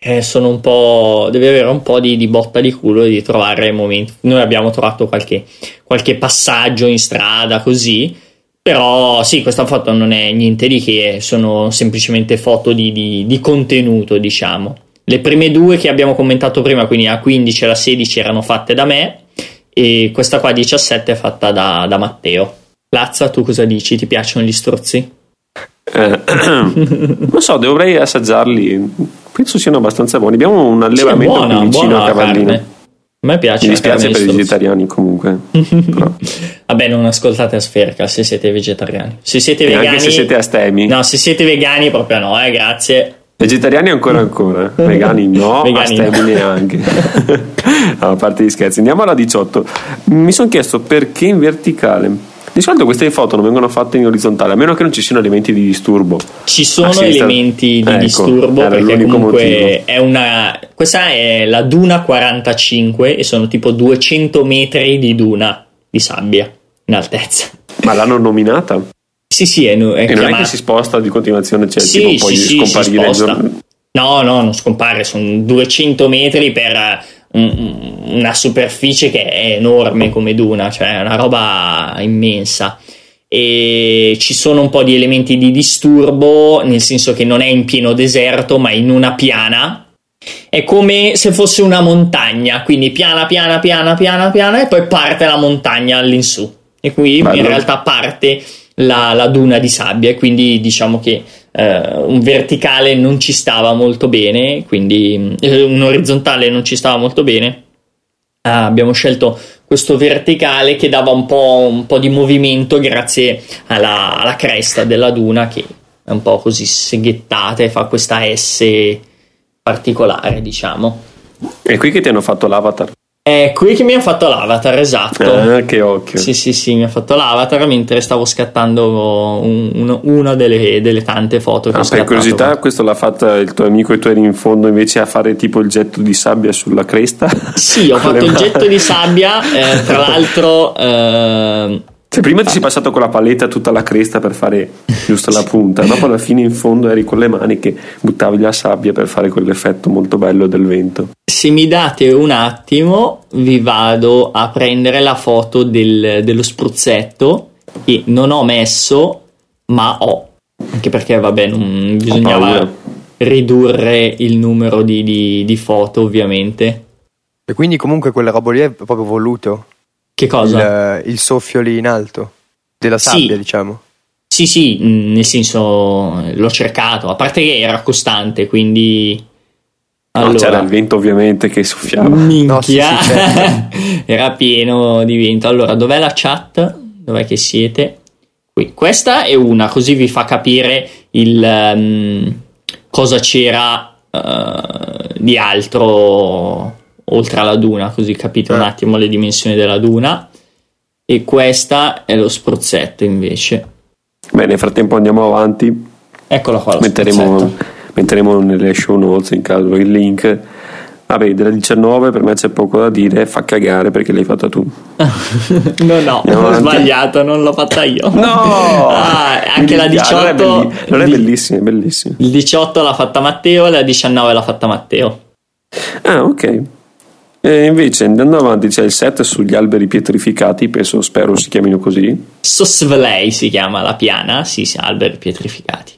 eh, sono un po'. devi avere un po' di, di, botta di culo e di trovare momenti. Noi abbiamo trovato qualche, qualche passaggio in strada così. Però sì, questa foto non è niente di che, sono semplicemente foto di, di, di, contenuto, diciamo. Le prime due che abbiamo commentato prima, quindi la 15 e la 16, erano fatte da me, e questa qua 17 è fatta da, da Matteo. Lazza, tu cosa dici? Ti piacciono gli strozzi? Eh, non so, dovrei assaggiarli penso siano abbastanza buoni. Abbiamo un allevamento sì, buona, vicino a Cavallino. A me piace. Mi dispiace per i vegetariani comunque. Vabbè, non ascoltate a Sferca se siete vegetariani. Se siete e vegani. Anche se siete astemi. No, se siete vegani proprio no, eh, grazie. Vegetariani ancora ancora, vegani no, vegani astemi neanche. no, a parte gli scherzi, andiamo alla 18. Mi sono chiesto perché in verticale. Di solito queste foto non vengono fatte in orizzontale, a meno che non ci siano elementi di disturbo. Ci sono elementi di ecco, disturbo perché comunque è una. Questa è la Duna 45 e sono tipo 200 metri di duna di sabbia in altezza. Ma l'hanno nominata? Sì, sì, è, è e chiamata... non è che si sposta di continuazione, cioè sì, tipo poi sì, scomparire. Sì, no, no, non scompare, sono 200 metri per una superficie che è enorme come Duna, cioè è una roba immensa. E ci sono un po' di elementi di disturbo, nel senso che non è in pieno deserto, ma in una piana. È come se fosse una montagna, quindi piana, piana, piana, piana, piana, e poi parte la montagna all'insù. E qui Bello. in realtà parte la, la duna di sabbia, e quindi diciamo che eh, un verticale non ci stava molto bene, quindi eh, un orizzontale non ci stava molto bene. Ah, abbiamo scelto questo verticale che dava un po', un po di movimento grazie alla, alla, cresta della duna che è un po' così seghettata e fa questa S particolare, diciamo. È qui che ti hanno fatto l'avatar? È qui che mi ha fatto l'avatar, esatto. Ah, che occhio. Sì, sì, sì, mi ha fatto l'avatar mentre stavo scattando un, un, una delle, delle, tante foto che ah, ho Per curiosità, questo l'ha fatta il tuo amico e tu eri in fondo invece a fare tipo il getto di sabbia sulla cresta? Sì, ho fatto il getto di sabbia, eh, tra l'altro... Eh, cioè, prima ti sei passato con la paletta tutta la cresta per fare giusto la punta, dopo alla fine in fondo eri con le mani che buttavi la sabbia per fare quell'effetto molto bello del vento. Se mi date un attimo, vi vado a prendere la foto del, dello spruzzetto che non ho messo, ma ho. Anche perché, vabbè, non bisognava ridurre il numero di, di, di foto, ovviamente. E quindi comunque quella roba lì è proprio voluto? Che cosa? Il, il soffio lì in alto, della sabbia, sì. diciamo. Sì, sì, nel senso l'ho cercato, a parte che era costante, quindi Allora, no, c'era il vento ovviamente che soffiava. Minchia, no, sì, sì, certo. era pieno di vento. Allora, dov'è la chat? Dov'è che siete? Qui. Questa è una, così vi fa capire il, um, cosa c'era uh, di altro oltre alla duna, così capite un eh. attimo le dimensioni della duna. E questa è lo spruzzetto invece. Beh, nel frattempo andiamo avanti. Eccolo qua. Metteremo, metteremo nelle show notes in caso il link. Vabbè, della 19 per me c'è poco da dire, fa cagare perché l'hai fatta tu. no, no, ho sbagliato, non l'ho fatta io. No! ah, anche la 18 non è, non è bellissima, è bellissima. Il 18 l'ha fatta Matteo e la 19 l'ha fatta Matteo. Ah, ok. E invece andando avanti c'è il set sugli alberi pietrificati, penso, spero si chiamino così. Sosvlei si chiama la piana, sì, sì, alberi pietrificati.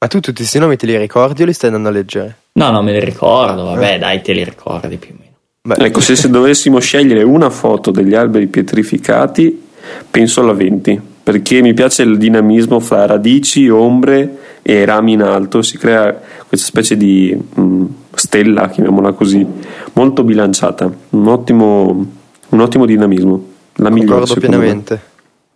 Ma tu tutti questi nomi te li ricordi o li stai andando a leggere? No, no, me li ricordo, vabbè, eh. dai, te li ricordi più o meno. Beh. Ecco, se, se dovessimo scegliere una foto degli alberi pietrificati, penso alla 20, perché mi piace il dinamismo fra radici, ombre e rami in alto, si crea questa specie di mh, mm, stella, chiamiamola così, molto bilanciata, un ottimo, un ottimo dinamismo. La migliore pienamente. Me.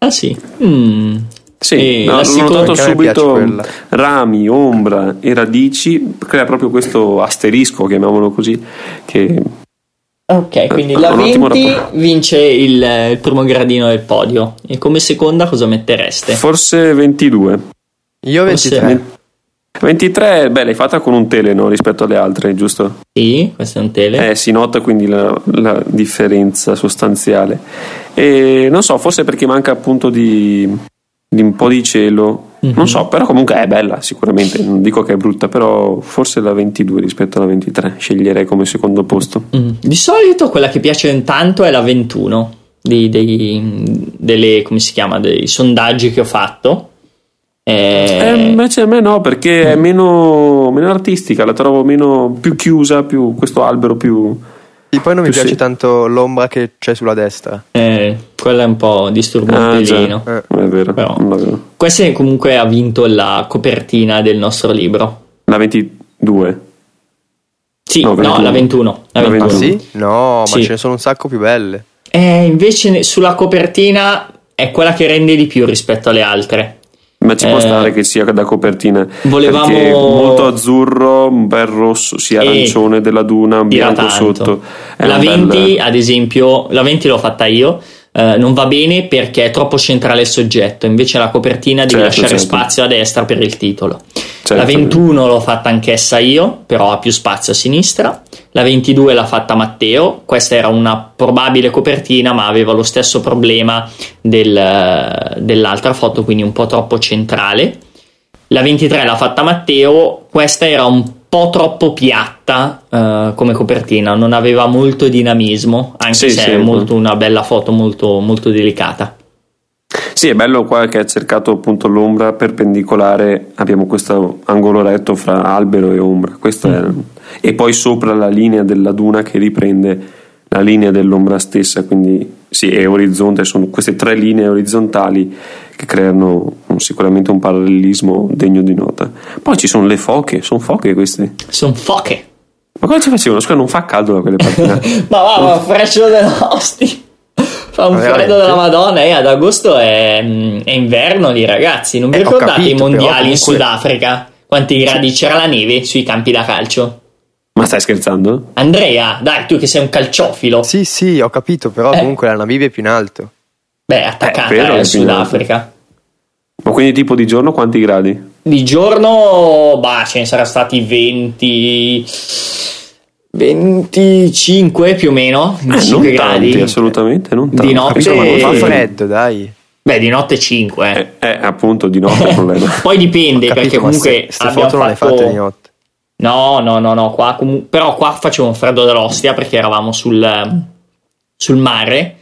Ah sì? Mm. Sì, no, l'ho notato subito rami, ombra e radici, crea proprio questo asterisco, chiamiamolo così, che Ok, quindi la 20 vince il, il, primo gradino del podio. E come seconda cosa mettereste? Forse 22. Io 23. 23, beh, l'hai fatta con un tele no? rispetto alle altre, giusto? Sì, questo è un tele. Eh, si nota quindi la, la differenza sostanziale. E non so, forse perché manca appunto di, di un po' di cielo. Mm-hmm. Non so, però comunque è bella sicuramente. Non dico che è brutta, però forse la 22 rispetto alla 23 sceglierei come secondo posto. Mm. Di solito quella che piace tanto è la 21. Dei, dei, delle, come si chiama, dei sondaggi che ho fatto eh, eh, invece a me no, perché è meno, meno, artistica, la trovo meno più chiusa, più questo albero più. E poi non mi piace sì. tanto l'ombra che c'è sulla destra. Eh, quella è un po' disturbo un ah, pelino. Eh. È vero. Però, Questa comunque ha vinto la copertina del nostro libro. La 22. Sì, no, no la 21. La 21. Ah, sì? No, ma sì. ce ne sono un sacco più belle. Eh, invece sulla copertina è quella che rende di più rispetto alle altre. Ma ci eh, può stare che sia da copertina. Volevamo molto azzurro, un bel rosso, sia arancione della duna, un bianco tanto. sotto. È la 20, bella... ad esempio, la 20 l'ho fatta io. Uh, non va bene perché è troppo centrale il soggetto, invece la copertina devi certo, lasciare certo. spazio a destra per il titolo. Certo, la 21 l'ho fatta anch'essa io, però ha più spazio a sinistra. La 22 l'ha fatta Matteo, questa era una probabile copertina, ma aveva lo stesso problema del, dell'altra foto, quindi un po' troppo centrale. La 23 l'ha fatta Matteo, questa era un po' troppo piatta uh, come copertina, non aveva molto dinamismo, anche sì, se sì, è molto, una bella foto molto, molto delicata. Sì, è bello qua che ha cercato appunto l'ombra perpendicolare, abbiamo questo angolo retto fra albero e ombra, mm. è, e poi sopra la linea della duna che riprende la linea dell'ombra stessa, quindi sì, è orizzonte, sono queste tre linee orizzontali che creano sicuramente un parallelismo degno di nota. Poi ci sono le foche, sono foche queste. Sono foche. Ma cosa ci facevano? Scusa, non fa caldo da quelle parti. ma va, ma fresco dell'osti. Fa un Veramente. freddo della Madonna e ad agosto è, è inverno lì, ragazzi. Non vi eh, ricordate capito, i mondiali comunque... in Sudafrica? Quanti gradi c'era la neve sui campi da calcio? Ma stai scherzando? Andrea, dai, tu che sei un calciofilo. Sì, sì, ho capito, però eh. comunque la Namibia è più in alto. Beh, attaccata eh, al Sudafrica. Ma quindi tipo di giorno quanti gradi? Di giorno, bah, ce ne saranno stati 20 25 più o meno, 25 eh, non gradi. Tanti, assolutamente, non tanti. Di notte Capito, ma non fa freddo, dai. Beh, di notte 5. Eh, eh appunto, di notte è il problema. Poi dipende, capito, perché comunque queste foto non le fate di notte. No, no, no, no, qua comu- però qua faceva un freddo dell'ostia perché eravamo sul, sul mare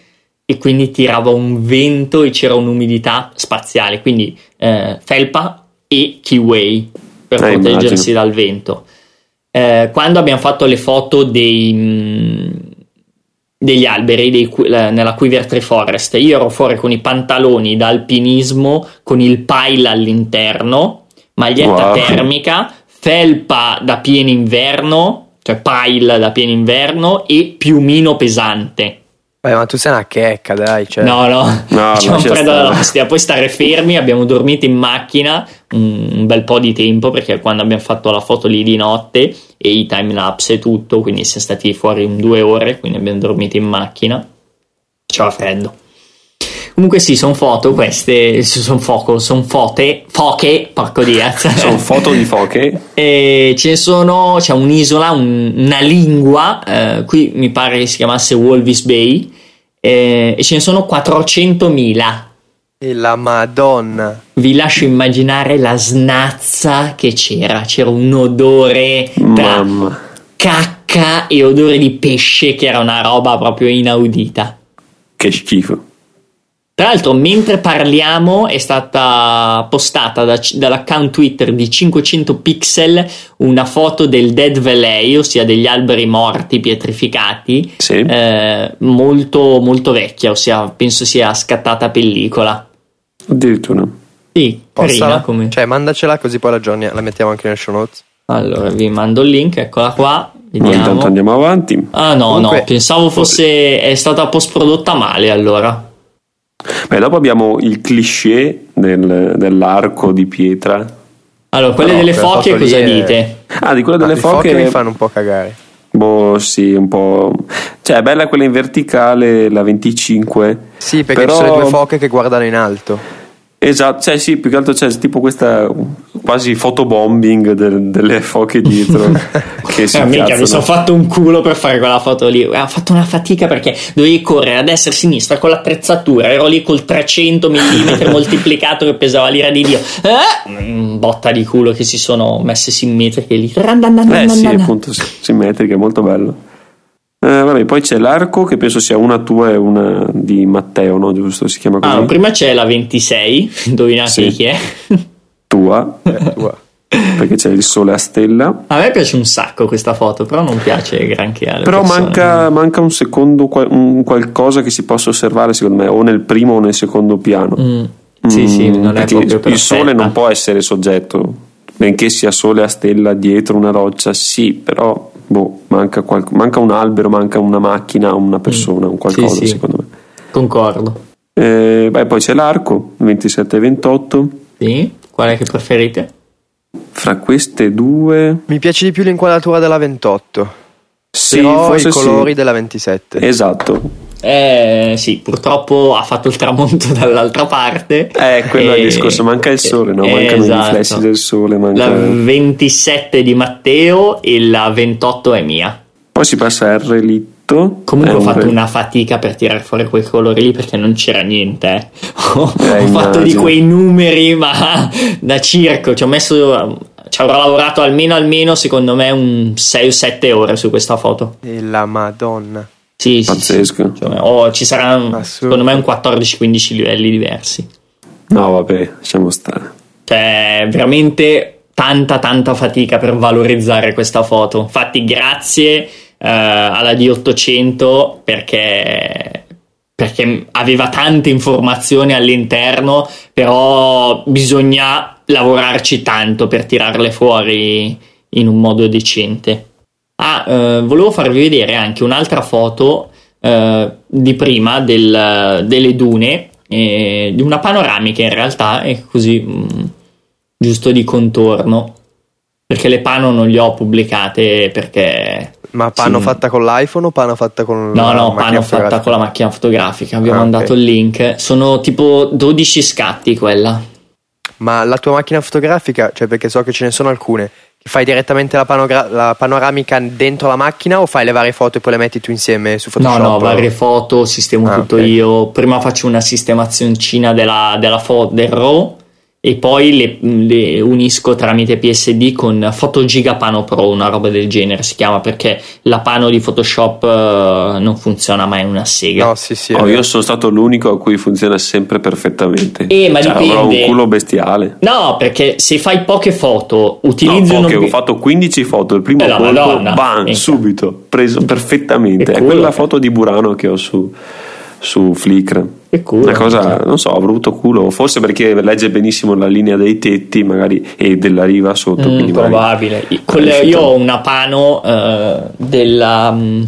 e quindi tirava un vento e c'era un'umidità spaziale, quindi eh, felpa e keyway per eh, proteggersi immagino. dal vento eh, quando abbiamo fatto le foto dei, mh, mm, degli alberi dei, nella Quiver Tree Forest, io ero fuori con i pantaloni da alpinismo, con il pile all'interno, maglietta wow. termica, felpa da pieno inverno cioè pile da pieno inverno e piumino pesante. Beh, ma tu sei una checca, dai. Cioè. No, no, no c'è un freddo della pastiglia. Poi stare fermi, abbiamo dormito in macchina un, un, bel po' di tempo perché quando abbiamo fatto la foto lì di notte e i time lapse e tutto, quindi siamo stati fuori in due ore, quindi abbiamo dormito in macchina. C'era freddo. Comunque sì, sono foto queste, sono foco, sono fote, foche, porco dia. Sono foto di foche. E ce ne sono, c'è un'isola, un, una lingua, eh, qui mi pare che si chiamasse Walvis Bay, eh, e ce ne sono 400.000. E la madonna. Vi lascio immaginare la snazza che c'era, c'era un odore tra Mamma. cacca e odore di pesce che era una roba proprio inaudita. Che schifo. Tra l'altro, mentre parliamo, è stata postata da, dall'account Twitter di 500 pixel una foto del Dead Valley, ossia degli alberi morti pietrificati, sì. eh, molto, molto vecchia, ossia penso sia scattata pellicola. Addirittura. Sì, carina come. Cioè, mandacela così poi la, giorni, la mettiamo anche nelle show notes. Allora, vi mando il link, eccola qua. Vediamo. intanto andiamo avanti. Ah, no, Comunque... no, pensavo fosse. è stata post prodotta male allora. Beh, dopo abbiamo il cliché del, dell'arco di pietra. Allora, quelle no, delle foche cosa dite? Ah, di quelle delle ah, foche... foche mi fanno un po' cagare. Boh, sì, un po'. Cioè, è bella quella in verticale, la 25. Sì, perché però... ci sono le due foche che guardano in alto. Esatto, cioè sì, più che altro c'è tipo questa quasi fotobombing del, delle foche dietro che si eh, minchia, mi sono fatto un culo per fare quella foto lì. Ho fatto una fatica perché dovevi correre a destra e a sinistra con l'attrezzatura, ero lì col 300 mm moltiplicato che pesava l'ira di Dio. Eh, botta di culo che si sono messe simmetriche lì. Eh sì, appunto, simmetriche, molto bello. Eh, vabbè, poi c'è l'arco che penso sia una tua e una di Matteo, no? Giusto? Si chiama così. Ah, prima c'è la 26, indovinate sì. chi è? Tua. Eh, tua. Perché c'è il sole a stella. A me piace un sacco questa foto, però non piace granché alle Però manca, manca, un secondo, un qualcosa che si possa osservare, secondo me, o nel primo o nel secondo piano. Mm. Sì, mm, sì, non è proprio Il sole non può essere soggetto, benché sia sole a stella dietro una roccia, sì, però boh, manca, qual- manca, un albero, manca una macchina, una persona, mm. un qualcosa sì, sì. secondo me. Concordo. Eh, beh, poi c'è l'arco 27 e 28. Sì, qual è che preferite? Fra queste due. Mi piace di più l'inquadratura della 28. Sì, Però i colori sì. della 27. Esatto. Eh, sì, purtroppo ha fatto il tramonto dall'altra parte. Eh, quello e... è il discorso, manca il sole, no? Mancano esatto. i riflessi del sole. Manca... La 27 di Matteo e la 28 è mia. Poi si passa a R litto. Comunque ho fatto re... una fatica per tirare fuori quei colori lì perché non c'era niente. Eh. ho, eh, ho fatto di quei numeri, ma da circo. Ci ho messo ci avrò lavorato almeno almeno secondo me un 6 o 7 ore su questa foto. E la madonna. Sì, Pazzesco. Sì, cioè, oh, ci saranno secondo me un 14-15 livelli diversi. No, vabbè, lasciamo stare. Cioè, veramente tanta tanta fatica per valorizzare questa foto. Infatti, grazie eh, alla D800 perché perché aveva tante informazioni all'interno, però bisogna lavorarci tanto per tirarle fuori in un modo decente. Ah, eh, volevo farvi vedere anche un'altra foto eh, di prima del, delle dune, eh, di una panoramica in realtà, è così mh, mm, giusto di contorno, perché le pano non le ho pubblicate perché... Ma pano sì. fatta con l'iPhone o pano fatta con no, la No, no, pano fatta con la macchina fotografica, abbiamo ah, mandato okay. il link, sono tipo 12 scatti quella. Ma la tua macchina fotografica, cioè perché so che ce ne sono alcune, Fai direttamente la, panogra- la, panoramica dentro la macchina o fai le varie foto e poi le metti tu insieme su Photoshop? No, no, varie foto, sistemo ah, tutto okay. io. Prima faccio una sistemazioncina della, della fo- del RAW e poi le, le, unisco tramite PSD con Photogiga Pano Pro, una roba del genere si chiama perché la pano di Photoshop uh, non funziona mai una sega. No, sì, sì. Oh, io sono stato l'unico a cui funziona sempre perfettamente. Eh, ma cioè, dipende. Avrò un culo bestiale. No, perché se fai poche foto, utilizzi no, poche, ho fatto 15 foto, il primo eh, colpo, bam, subito, preso perfettamente. È, è quella foto di Burano che ho su su Flickr. Che culo. Una cosa, non so, ho avuto culo, forse perché legge benissimo la linea dei tetti magari e della riva sotto. Mm, probabile. Le, io ho una pano uh, della... Um,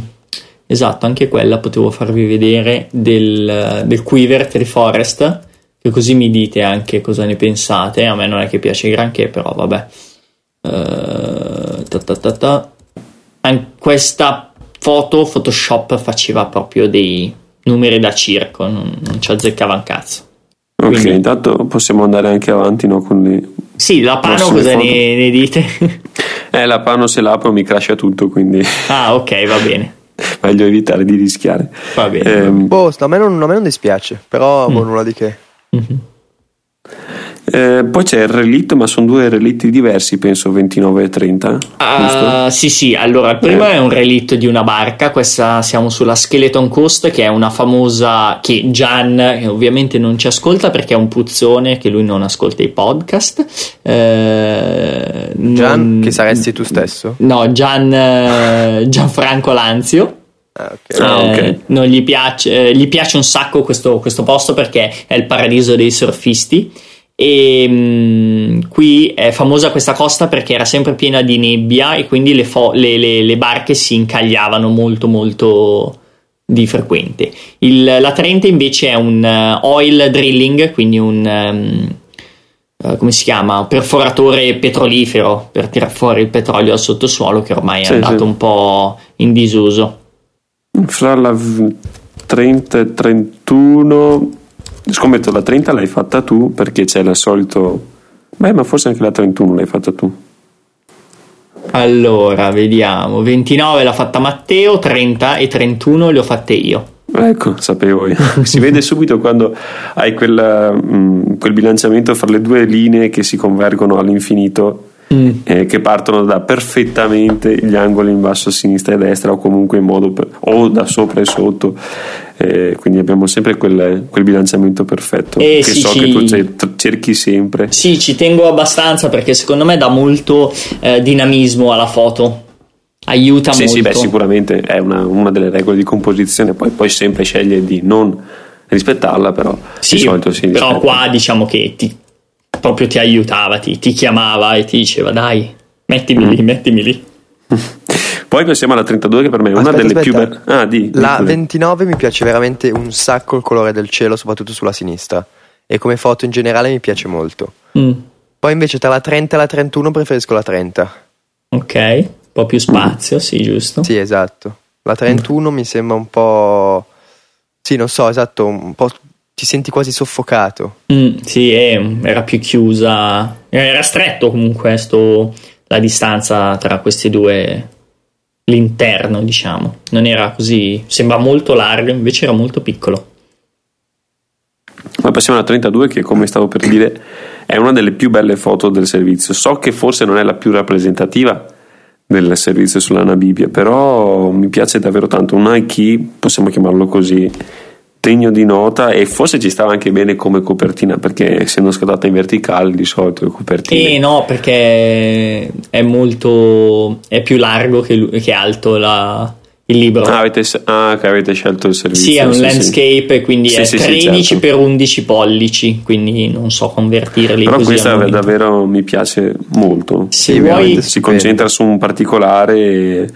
esatto, anche quella potevo farvi vedere del, del Quiver Tree Forest, che così mi dite anche cosa ne pensate. A me non è che piace granché, però vabbè. Uh, ta ta ta. Questa foto Photoshop faceva proprio dei numeri da circo, non, non ci azzeccava un cazzo. Ok, Quindi, intanto possiamo andare anche avanti no, con le... Sì, la Pano cosa ne, ne, dite? eh, la Pano se l'apro mi crasha tutto, quindi... Ah, ok, va bene. Meglio evitare di rischiare. Va bene. Eh, boh, a me, non, a me non dispiace, però mm. boh, nulla di che. Mm-hmm. Eh, poi c'è il relitto, ma sono due relitti diversi, penso 29 e 30. Uh, sì, sì. Allora, il primo eh. è un relitto di una barca. Questa siamo sulla Skeleton Coast, che è una famosa. che Gian che ovviamente non ci ascolta perché è un puzzone che lui non ascolta i podcast. Eh, Gian, non... che saresti tu stesso? No, Gian, eh, Gianfranco Lanzio. Ah, okay. Ah, okay. Eh, non gli piace, eh, gli piace un sacco questo, questo posto perché è il paradiso dei surfisti e mh, mm, qui è famosa questa costa perché era sempre piena di nebbia e quindi le, fo- le, le, le barche si incagliavano molto molto di frequente. Il, la Trente invece è un uh, oil drilling, quindi un um, uh, come si chiama? perforatore petrolifero per tirar fuori il petrolio dal sottosuolo che ormai sì, è andato sì. un po' in disuso. Fra la 30 e 31 Scommetto la 30 l'hai fatta tu perché c'è il solito... Beh, ma forse anche la 31 l'hai fatta tu. Allora, vediamo. 29 l'ha fatta Matteo, 30 e 31 le ho fatte io. Ecco, sapevo io. si vede subito quando hai quel, mm, quel bilanciamento fra le due linee che si convergono all'infinito mm. eh, che partono da perfettamente gli angoli in basso a sinistra e destra o comunque in modo per, o da sopra e sotto. Eh, quindi abbiamo sempre quel, quel bilanciamento perfetto eh, che sì, so ci, che tu cerchi sempre. Sì ci tengo abbastanza perché secondo me dà molto eh, dinamismo alla foto. Aiuta sì, molto sì beh sicuramente è una, una delle regole di composizione poi, poi sempre sceglie di non rispettarla però sì, di solito si però qua diciamo che ti proprio ti aiutava, ti, ti chiamava e ti diceva dai, mettimi mm. lì, mettimi lì. Poi passiamo alla 32 che per me è una delle aspetta. più belle. Ah, di, la di 29 mi piace veramente un sacco il colore del cielo, soprattutto sulla sinistra. E come foto in generale mi piace molto. Mm. Poi invece tra la 30 e la 31 preferisco la 30. Ok, un po' più spazio, mm. sì, giusto. Sì, esatto. La 31 mm. mi sembra un po'... Sì, non so, esatto, un po' ti senti quasi soffocato. Mm, sì, era più chiusa, era stretto comunque sto, la distanza tra questi due, l'interno diciamo, non era così, sembra molto largo, invece era molto piccolo. Ma passiamo alla 32 che come stavo per dire è una delle più belle foto del servizio, so che forse non è la più rappresentativa del servizio sulla Namibia, però mi piace davvero tanto, un Nike, possiamo chiamarlo così, degno di nota e forse ci stava anche bene come copertina perché essendo scattata in verticale di solito le copertine eh no perché è molto è più largo che, che alto la, il libro ah, avete, ah, che avete scelto il servizio sì è un sì, landscape sì. quindi sì, è 13 certo. per 11 pollici quindi non so convertirli però questa davvero mi piace molto se vuoi, si concentra su un particolare e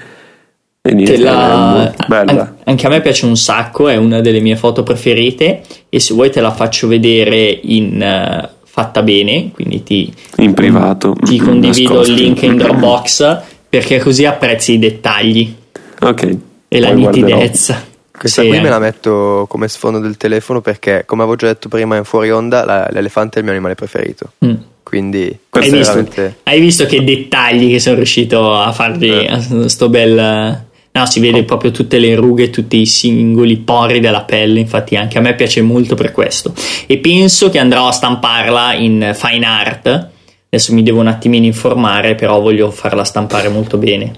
e niente, la... bella. Anche a me piace un sacco, è una delle mie foto preferite e se vuoi te la faccio vedere in uh, fatta bene, quindi ti, in privato. Ti condivido nascosti. il link in Dropbox perché così apprezzi i dettagli. Ok. E la nitidezza. Guarderò. Questa sì, qui me la metto come sfondo del telefono perché, come avevo già detto prima in fuori onda, la, l'elefante è il mio animale preferito. Mm. Quindi hai visto, veramente... hai visto, che dettagli che sono riuscito a farvi eh. sto bel No, si vede proprio tutte le rughe, tutti i singoli pori della pelle, infatti anche a me piace molto per questo. E penso che andrò a stamparla in fine art. Adesso mi devo un attimino informare, però voglio farla stampare molto bene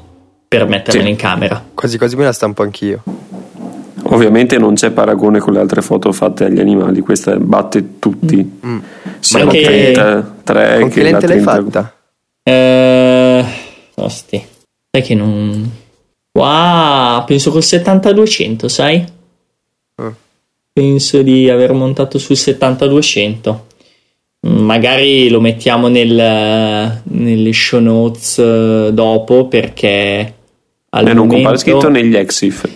per metterla sì. in camera. Quasi quasi me la stampo anch'io. Ovviamente non c'è paragone con le altre foto fatte agli animali, questa batte tutti. Mm. Siamo che... 30, 3 con che lente l'hai fatta? Eh, osti. Sai che non Wow, penso col 7200, sai? Ah. penso di aver montato sul 70-200 magari lo mettiamo nel, nelle show notes uh, dopo perché al eh, non compare scritto negli exif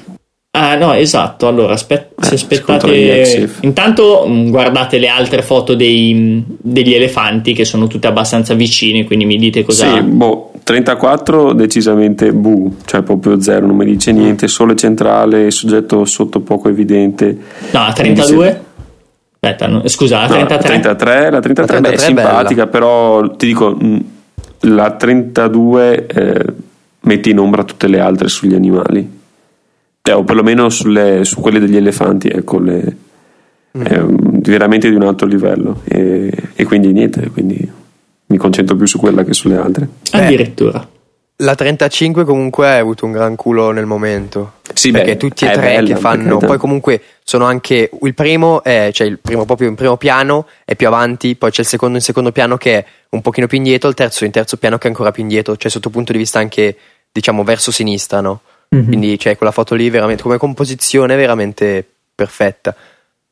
ah no esatto allora aspet- eh, se aspettate intanto mm, guardate le altre foto dei, degli elefanti che sono tutte abbastanza vicine quindi mi dite cosa sì boh 34 decisamente bu cioè proprio zero non mi dice niente sole centrale soggetto sotto poco evidente. No 32 Aspetta, no, scusa, la 33? No, 33, la 33, la 33 è simpatica, è però ti dico, mm, la 32 eh, mette in ombra tutte le altre sugli animali, eh, o perlomeno sulle, su quelle degli elefanti, ecco, le, mm. è veramente di un alto livello. E, e, quindi niente, quindi mi concentro più su quella che sulle altre. Addirittura. La 35 comunque ha avuto un gran culo nel momento. Sì, perché beh, tutti e tre bella, che fanno. Poi comunque sono anche. Il primo è, cioè il primo proprio in primo piano è più avanti, poi c'è il secondo in secondo piano che è un pochino più indietro, il terzo in terzo piano che è ancora più indietro, cioè sotto punto di vista anche, diciamo, verso sinistra, no? Mm-hmm. Quindi c'è cioè, quella foto lì veramente come composizione veramente perfetta.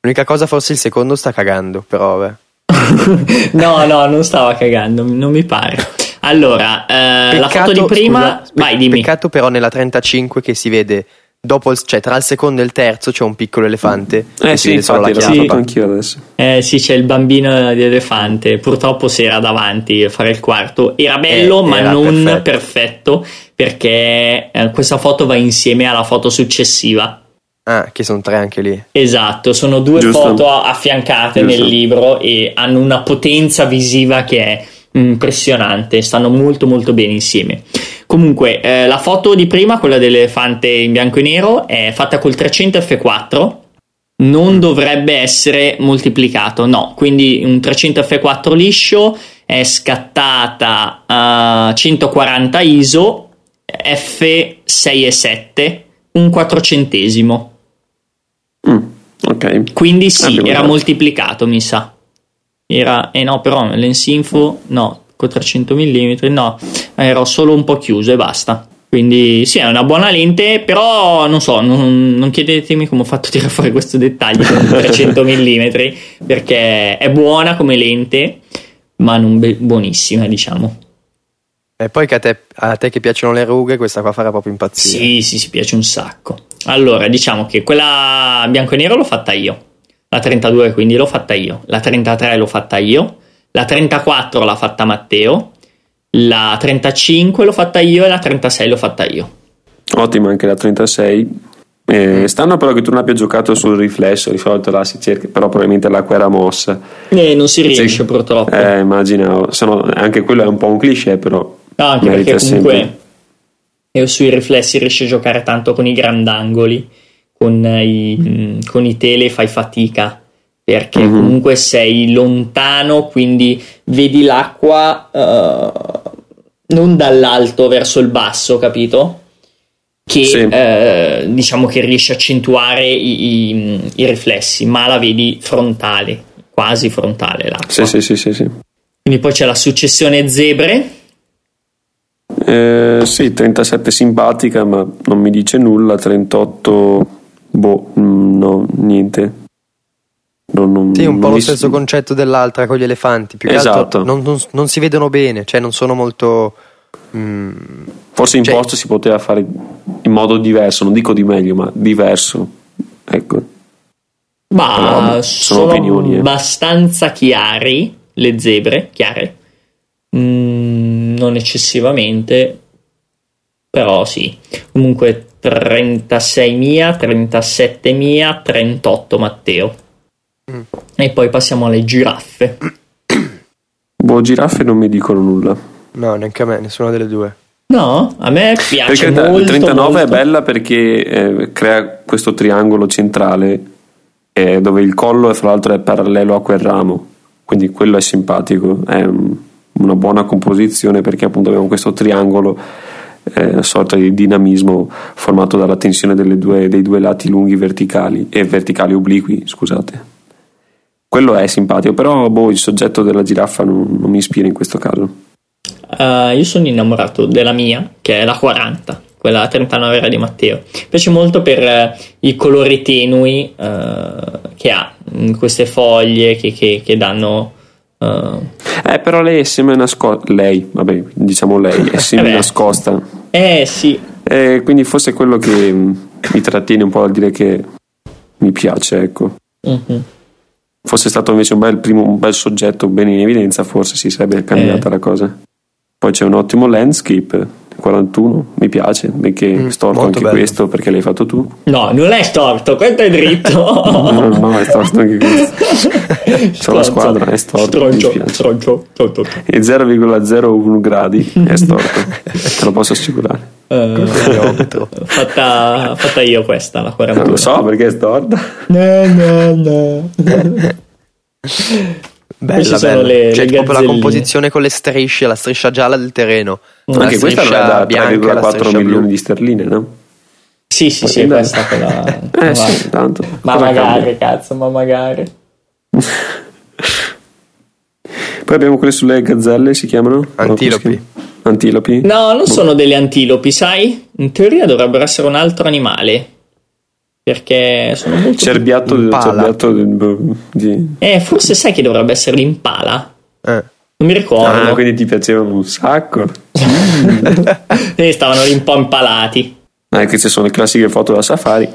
L'unica cosa forse il secondo sta cagando, però vabbè. no, no, non stava cagando, non mi pare. Allora, eh, la foto di prima, scusa, vai, dimmi. Peccato però nella 35 che si vede dopo il, cioè tra il secondo e il terzo c'è un piccolo elefante eh sì, infatti, lo sì. anch'io adesso eh sì c'è il bambino di elefante purtroppo si era davanti a fare il quarto era bello eh, ma era non perfetto, perfetto perché eh, questa foto va insieme alla foto successiva Ah, che sono tre anche lì. Esatto, sono due Giusto. foto affiancate Giusto. nel libro e hanno una potenza visiva che è impressionante, stanno molto molto bene insieme. Comunque, eh, la foto di prima, quella dell'elefante in bianco e nero, è fatta col 300 f4. Non dovrebbe essere moltiplicato, no. Quindi un 300 f4 liscio è scattata a 140 ISO, f6 e 7, un quattrocentesimo. Mm, ok. Quindi sì, era moltiplicato, mi sa. Era, eh no, però l'Ensinfo no, con 300 mm, no, ero solo un po' chiuso e basta. Quindi sì, è una buona lente, però non so, non, non chiedetemi come ho fatto a tirare fuori questo dettaglio con 300 mm, perché è buona come lente, ma non be- buonissima, diciamo. E poi che a te, a te, che piacciono le rughe, questa qua farà proprio impazzire. Sì, sì, si piace un sacco. Allora, diciamo che quella bianco e nero l'ho fatta io la 32 quindi l'ho fatta io, la 33 l'ho fatta io, la 34 l'ha fatta Matteo, la 35 l'ho fatta io e la 36 l'ho fatta io. Ottimo anche la 36. Eh, stanno però che tu non abbia giocato sul riflesso, di solito là si cerca, però probabilmente l'acqua era mossa. Eh, non si riesce sì. purtroppo. Eh, immaginavo, Sono, anche quello è un po' un cliché però. No, anche perché comunque sempre... sui riflessi riesce a giocare tanto con i grandangoli con i, mm, con i tele fai fatica perché mm-hmm. comunque sei lontano, quindi vedi l'acqua uh, non dall'alto verso il basso, capito? Che sì. uh, diciamo che riesce a accentuare i, i, i, riflessi, ma la vedi frontale, quasi frontale l'acqua. Sì, sì, sì, sì, sì. Quindi poi c'è la successione zebre. Eh, sì, 37 simpatica, ma non mi dice nulla, 38 Boh, mm, no, niente. Non, non, sì, un po' lo stesso concetto dell'altra con gli elefanti. Più esatto. che altro non, non, non, si vedono bene, cioè non sono molto. Mm, Forse in cioè, posto si poteva fare in modo diverso, non dico di meglio, ma diverso. Ecco. Ma sono, sono opinioni, eh. abbastanza chiari le zebre, chiare. Mm, non eccessivamente, però sì. Comunque 36 mia, 37 mia, 38 Matteo. Mm. E poi passiamo alle giraffe. Boh, giraffe non mi dicono nulla. No, neanche a me, nessuna delle due. No, a me piace perché molto. Il 39 molto. è bella perché eh, crea questo triangolo centrale eh, dove il collo fra l'altro è parallelo a quel ramo, quindi quello è simpatico, è un, una buona composizione perché appunto abbiamo questo triangolo eh, sorta di dinamismo formato dalla tensione due, dei due lati lunghi verticali e verticali obliqui, scusate. Quello è simpatico, però boh, il soggetto della giraffa non, non mi ispira in questo caso. Uh, io sono innamorato della mia, che è la 40, quella 39 era di Matteo. Mi piace molto per eh, i colori tenui eh, che ha in queste foglie che, che, che danno. Uh... Eh, però lei è semi nascosta. Lei, vabbè, diciamo lei è semi nascosta. Eh, sì. Eh, quindi forse è quello che mi trattiene un po' dal dire che mi piace, ecco. Uh-huh. Fosse stato invece un bel, primo, un bel soggetto ben in evidenza, forse si sarebbe cambiata eh. la cosa. Poi c'è un ottimo landscape 41 mi piace perché mm, storto anche bello. questo perché l'hai fatto tu. No non è storto questo è dritto. No, no è storto anche questo. C'ho la squadra è storto stroncio, stroncio, stroncio. e 0,01 gradi è storto te lo posso assicurare. Uh, fatta, fatta io questa la 41 non lo so perché è storta. No no no Bella, bella. Le, cioè, le proprio la composizione con le strisce, la striscia gialla del terreno. Mm. Anche questa non è da 3,4 milioni blu. di sterline, no? Sì, sì, sì, questa quella. eh, sì, tanto. Ma magari, cambia? cazzo, ma magari. Poi abbiamo quelle sulle gazzelle, si chiamano? Antilopi. Antilopi? No, non sono delle antilopi, sai? In teoria dovrebbero essere un altro animale perché sono molto cerbiato, cerbiato di... eh forse sai che dovrebbe essere l'impala. Eh. non mi ricordo. Ah quindi ti piacevano un sacco. E stavano lì un po' impalati. Eh, queste sono le classiche foto da safari.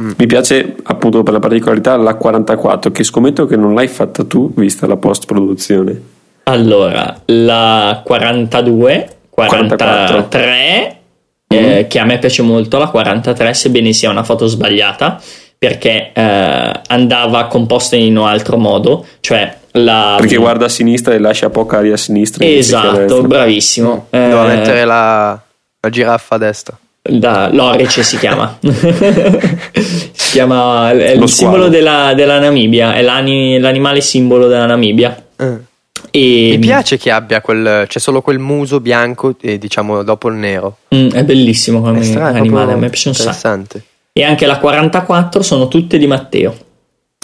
Mm. mi piace appunto per la particolarità la 44 che scommetto che non l'hai fatta tu vista la post produzione allora la 42 43 44 eh, mm. che a me piace molto, la 43, sebbene sia una foto sbagliata, perché eh, andava composta in un altro modo, cioè la... Perché guarda a sinistra e lascia poca aria a sinistra. Esatto, bravissimo. Eh, Devo mettere la, la giraffa a destra. Da, l'orice si chiama si chiama è il simbolo della, della, Namibia è l'animale simbolo della Namibia eh. E, Mi piace che abbia quel, c'è solo quel muso bianco e diciamo dopo il nero. Mm, è bellissimo come è strano, animale, a me piace un sacco. E anche la 44 sono tutte di Matteo.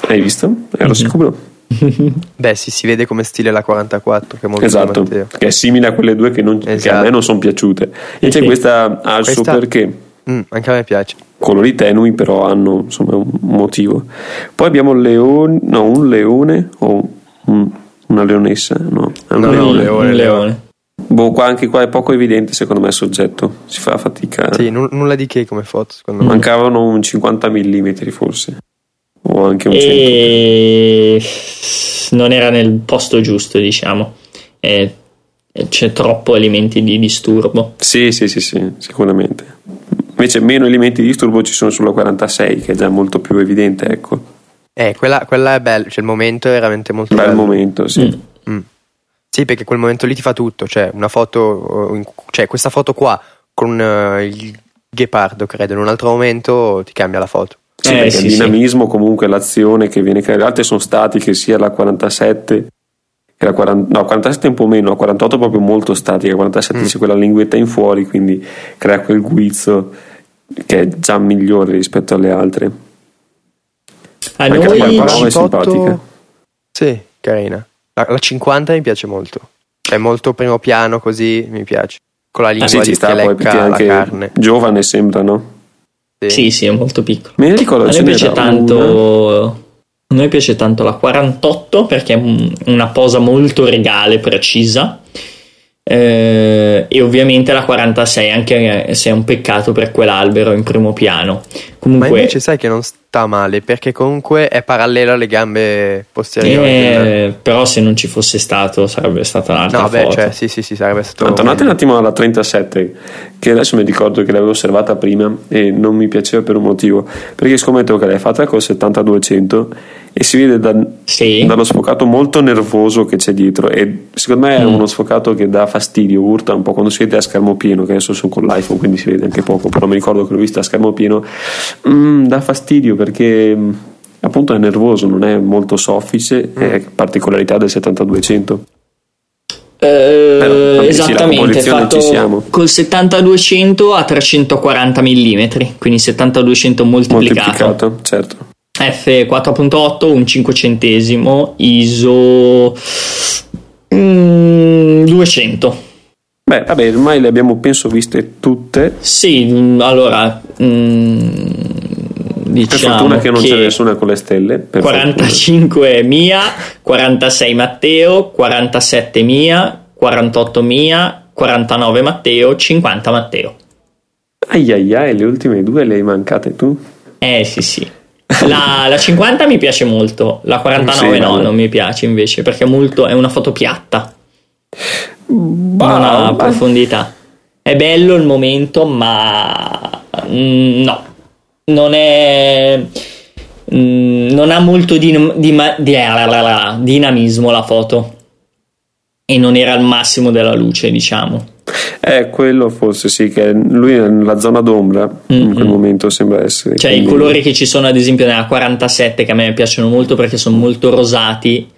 Hai visto? Ero mm-hmm. sicuro. Beh, sì, si vede come stile la 44, che è molto esatto, che è simile a quelle due che, non, esatto. che a me esatto. non sono piaciute. E c'è questa ha il suo perché. Mm, anche a me piace. Colori tenui, però hanno insomma un motivo. Poi abbiamo un leone, no, un leone o un una leonessa, no? È un no, leone. No, leone, leone. Boh, qua, anche qua è poco evidente secondo me il soggetto, si fa fatica. Sì, n- nulla di che come foto secondo me. Mancavano un 50 mm forse, o anche un 100. E... Non era nel posto giusto diciamo, e... c'è troppo elementi di disturbo. Sì, sì, sì, sì, sicuramente. Invece meno elementi di disturbo ci sono sulla 46 che è già molto più evidente, ecco. Eh, quella, quella è bella, cioè il momento è veramente molto Bel bello. momento, sì. Mm. Mm. Sì, perché quel momento lì ti fa tutto, cioè una foto, cioè questa foto qua con uh, il ghepardo, credo, in un altro momento ti cambia la foto. Sì, eh, sì, il dinamismo, sì. comunque l'azione che viene creata, le altre sono statiche, sia la 47 che la 40, no, 47 un po' meno, la 48 proprio molto statica, 47 mm. c'è quella linguetta in fuori, quindi crea quel guizzo che è già migliore rispetto alle altre. A Anche noi la 48... è simpatica. Sì, carina. La, la 50 mi piace molto. È molto primo piano così, mi piace. Con la lingua ah, sì, di sta, poi la carne. Giovane sembra, no? Sì. sì, sì, è molto piccolo. Mi ricordo a me piace tanto a me piace tanto la 48 perché è una posa molto regale, precisa. Eh, e ovviamente la 46, anche se è un peccato per quell'albero in primo piano. Comunque, Ma invece sai che non sta male perché comunque è parallelo alle gambe posteriori. Eh, però se non ci fosse stato sarebbe stata un'altra no, beh, foto. Cioè, sì, sì, sì, sarebbe stato. Ma tornate un attimo alla 37, che adesso mi ricordo che l'avevo osservata prima e non mi piaceva per un motivo. Perché scommetto che l'hai fatta col 70-200 e si vede da, sì. dallo sfocato molto nervoso che c'è dietro e secondo me è mm. uno sfocato che dà fastidio, urta un po' quando si vede a schermo pieno, che adesso sono con l'iPhone quindi si vede anche poco, però mi ricordo che l'ho vista a schermo pieno, mm, dà fastidio perché mm, appunto è nervoso, non è molto soffice, mm. è particolarità del 7200. Eh, Però, esattamente fatto col 7200 a 340 mm quindi 7200 moltiplicato, moltiplicato certo F4.8 un 5 centesimo ISO mm, 200 Beh, vabbè, ormai le abbiamo penso viste tutte. Sì, mm, allora. Mm, diciamo per fortuna che non c'è nessuna con le stelle. 45 fortuna. mia, 46 Matteo, 47 mia, 48 mia, 49 Matteo, 50 Matteo. Ai ai ai, le ultime due le hai mancate tu? Eh sì sì. La, la 50 mi piace molto, la 49 sì, no, vabbè. non mi piace invece perché è, molto, è una foto piatta. Bah, non ha profondità. È bello il momento, ma mm, no, non è. Mm, non ha molto din- di, di, di, dinamismo la foto e non era al massimo della luce, diciamo. Eh, quello forse sì, che lui nella zona d'ombra mm-hmm. in quel momento sembra essere. Cioè, quindi... i colori che ci sono, ad esempio, nella 47, che a me piacciono molto perché sono molto rosati,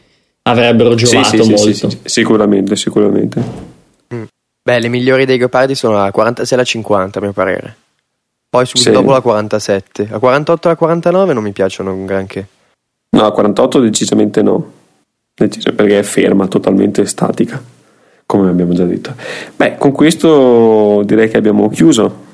avrebbero giovato sì, sì, molto. Sì, sicuramente, sicuramente. Mm. Beh, le migliori dei Geopardi sono la 46 e la 50, a mio parere. Poi subito dopo la 47. La 48 e la 49 non mi piacciono granché. No, la 48 decisamente no. Perché è ferma, totalmente statica, come abbiamo già detto. Beh, con questo direi che abbiamo chiuso.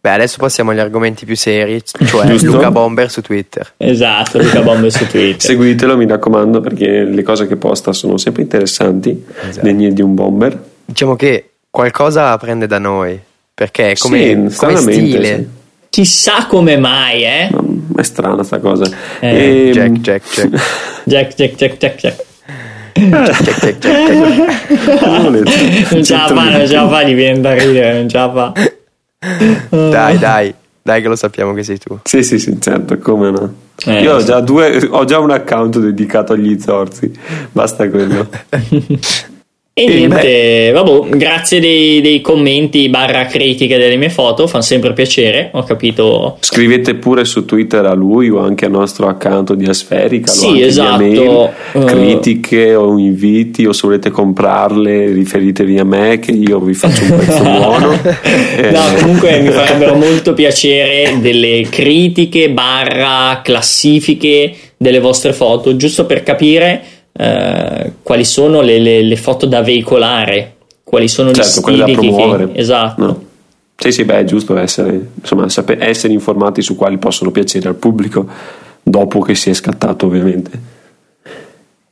Beh, adesso passiamo agli argomenti più seri, cioè Luca Bomber su Twitter. Esatto, Luca Bomber su Twitter. Seguitelo, mi raccomando, perché le cose che posta sono sempre interessanti, esatto. degne di un bomber. Diciamo che qualcosa prende da noi, perché è come, sì, come stile. Sì. Chissà come mai, eh? No, è strana sta cosa. Eh. E... Jack, Jack, Jack. Jack, Jack, Jack, Jack, Jack. Non ce la fa, non ce la fa, gli viene da ridere, non ce la fa. Dai, dai, dai che lo sappiamo che sei tu. Sì, sì, sì, certo, come no. Eh, Io ho già, due, ho già un account dedicato agli zorzi, basta quello. E niente, vabbè, grazie dei, dei, commenti barra critiche delle mie foto, fa sempre piacere, ho capito. Scrivete pure su Twitter a lui o anche al nostro account di Asferica, sì, esatto. Mail, uh, critiche o inviti o se volete comprarle riferitevi a me che io vi faccio un pezzo buono. eh. No, comunque mi farebbero molto piacere delle critiche barra classifiche delle vostre foto, giusto per capire eh, quali sono le, le, le, foto da veicolare, quali sono certo, gli stili da promuovere. Che, esatto. No. Sì, sì, beh, è giusto essere, insomma, essere informati su quali possono piacere al pubblico dopo che si è scattato, ovviamente.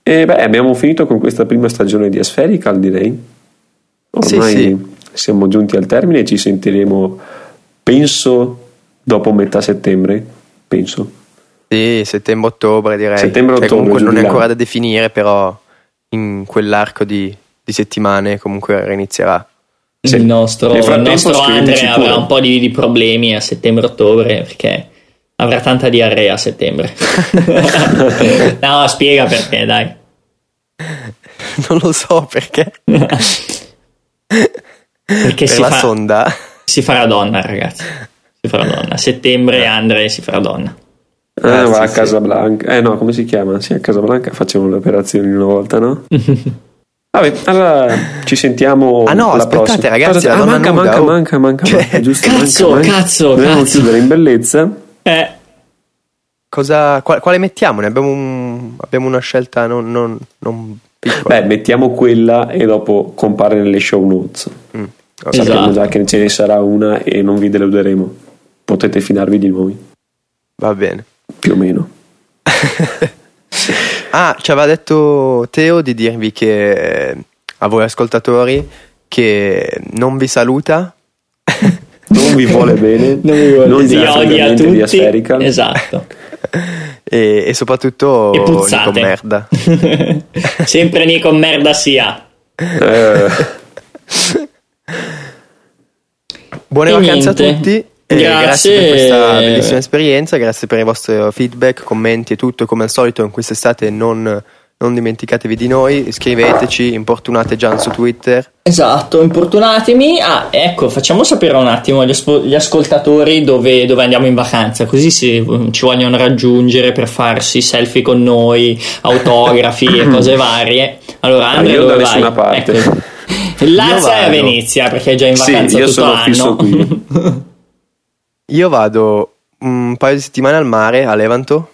E beh, abbiamo finito con questa prima stagione di Aspherical, direi. Ormai sì, sì. siamo giunti al termine e ci sentiremo, penso, dopo metà settembre, penso. Sì, settembre-ottobre direi. Settembre-ottobre. Cioè, comunque non è ancora da definire, però in quell'arco di, di settimane comunque inizierà. Sì. Il nostro, il nostro Andre avrà un po' di, di problemi a settembre-ottobre perché avrà tanta diarrea a settembre. no, spiega perché, dai. Non lo so perché. perché per si la fa, sonda. Si farà donna, ragazzi. Si farà donna. A settembre Andre si farà donna. Eh, ah, va a Casablanca. Eh no, come si chiama? Sì, a Casablanca facciamo le operazioni una volta, no? Vabbè, allora ci sentiamo. Ah no, aspettate prossima. ragazzi, ah, manca, manca, oh. manca, manca, cioè, manca, giusto, cazzo, manca, cazzo, Dobbiamo cazzo. chiudere in bellezza. Eh. Cosa, quale, quale mettiamo? Ne abbiamo, un, abbiamo una scelta non, non, non, piccola. Beh, mettiamo quella e dopo compare nelle show notes. Mm, okay. Sappiamo esatto. già che ce ne sarà una e non vi deluderemo. Potete fidarvi di noi. Va bene più o meno. ah, ci aveva detto Teo di dirvi che a voi ascoltatori che non vi saluta. non vi vuole bene, non vi vuole non vi odia tutti. Di. Esatto. e, e, soprattutto e puzzate. con merda. Sempre ni con merda sia. Eh. Buone e vacanze niente. a tutti. Grazie. grazie. per questa bellissima esperienza, grazie per i vostri feedback, commenti e tutto. Come al solito, in quest'estate non, non dimenticatevi di noi, scriveteci, importunate Gian su Twitter. Esatto, importunatemi. Ah, ecco, facciamo sapere un attimo agli, gli ascoltatori dove, dove, andiamo in vacanza, così se ci vogliono raggiungere per farsi selfie con noi, autografi e cose varie. Allora, Andrea, io dove vai? Parte. Ecco. Lazza è a Venezia perché è già in vacanza sì, io tutto sono l'anno. Io vado un paio di settimane al mare a Levanto,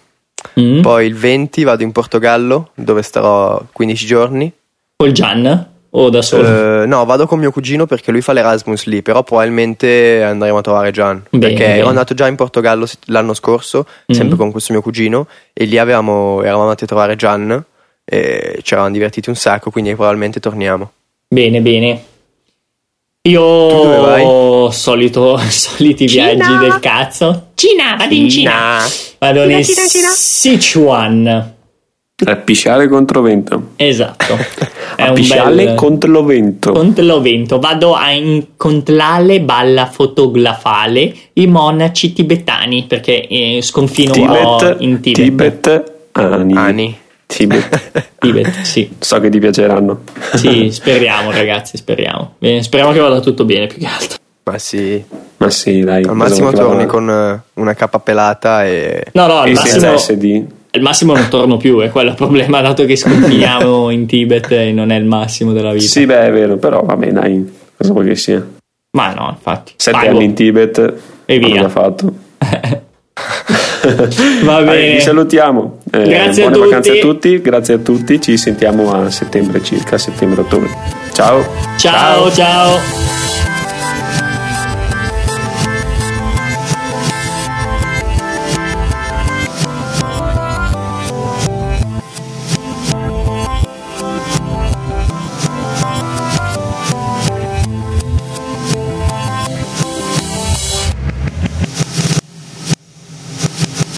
mm. poi il 20 vado in Portogallo dove starò 15 giorni. Col Gian? o da solo? Uh, no, vado con mio cugino perché lui fa l'Erasmus lì, però probabilmente andremo a trovare Gian. Bene, perché bene. ero andato già in Portogallo l'anno scorso, mm-hmm. sempre con questo mio cugino, e lì avevamo, eravamo andati a trovare Gian e ci eravamo divertiti un sacco, quindi probabilmente torniamo. Bene, bene. Io solito soliti Cina. viaggi del cazzo. Cina, vado in Cina. Vado Cina, nel Cina, Cina. Sichuan. A pisciare contro vento. Esatto. a pisciare bel... contro vento. Contro vento. Vado a incontrare balla fotografale i monaci tibetani perché eh, sconfino Tibet, in Tibet. Tibet, Ani. Ani. Tibet. Tibet, sì. So che ti piaceranno. Sì, speriamo ragazzi, speriamo. Bene, speriamo che vada tutto bene più che altro. Ma sì. Ma sì, dai. Al massimo torni con eh, una cappa pelata e... No, no, al e massimo... SD. Al massimo non torno più, è quello il problema, dato che sconfiniamo in Tibet e non è il massimo della vita. Sì, beh, è vero, però vabbè, dai, cosa vuoi che sia? Ma no, infatti. Sette Pago. anni in Tibet e via. fatto. Va bene. vi salutiamo. Eh, grazie buone a vacanze a tutti. Grazie a tutti. Ci sentiamo a settembre circa, settembre-ottobre. Ciao. Ciao, ciao. ciao.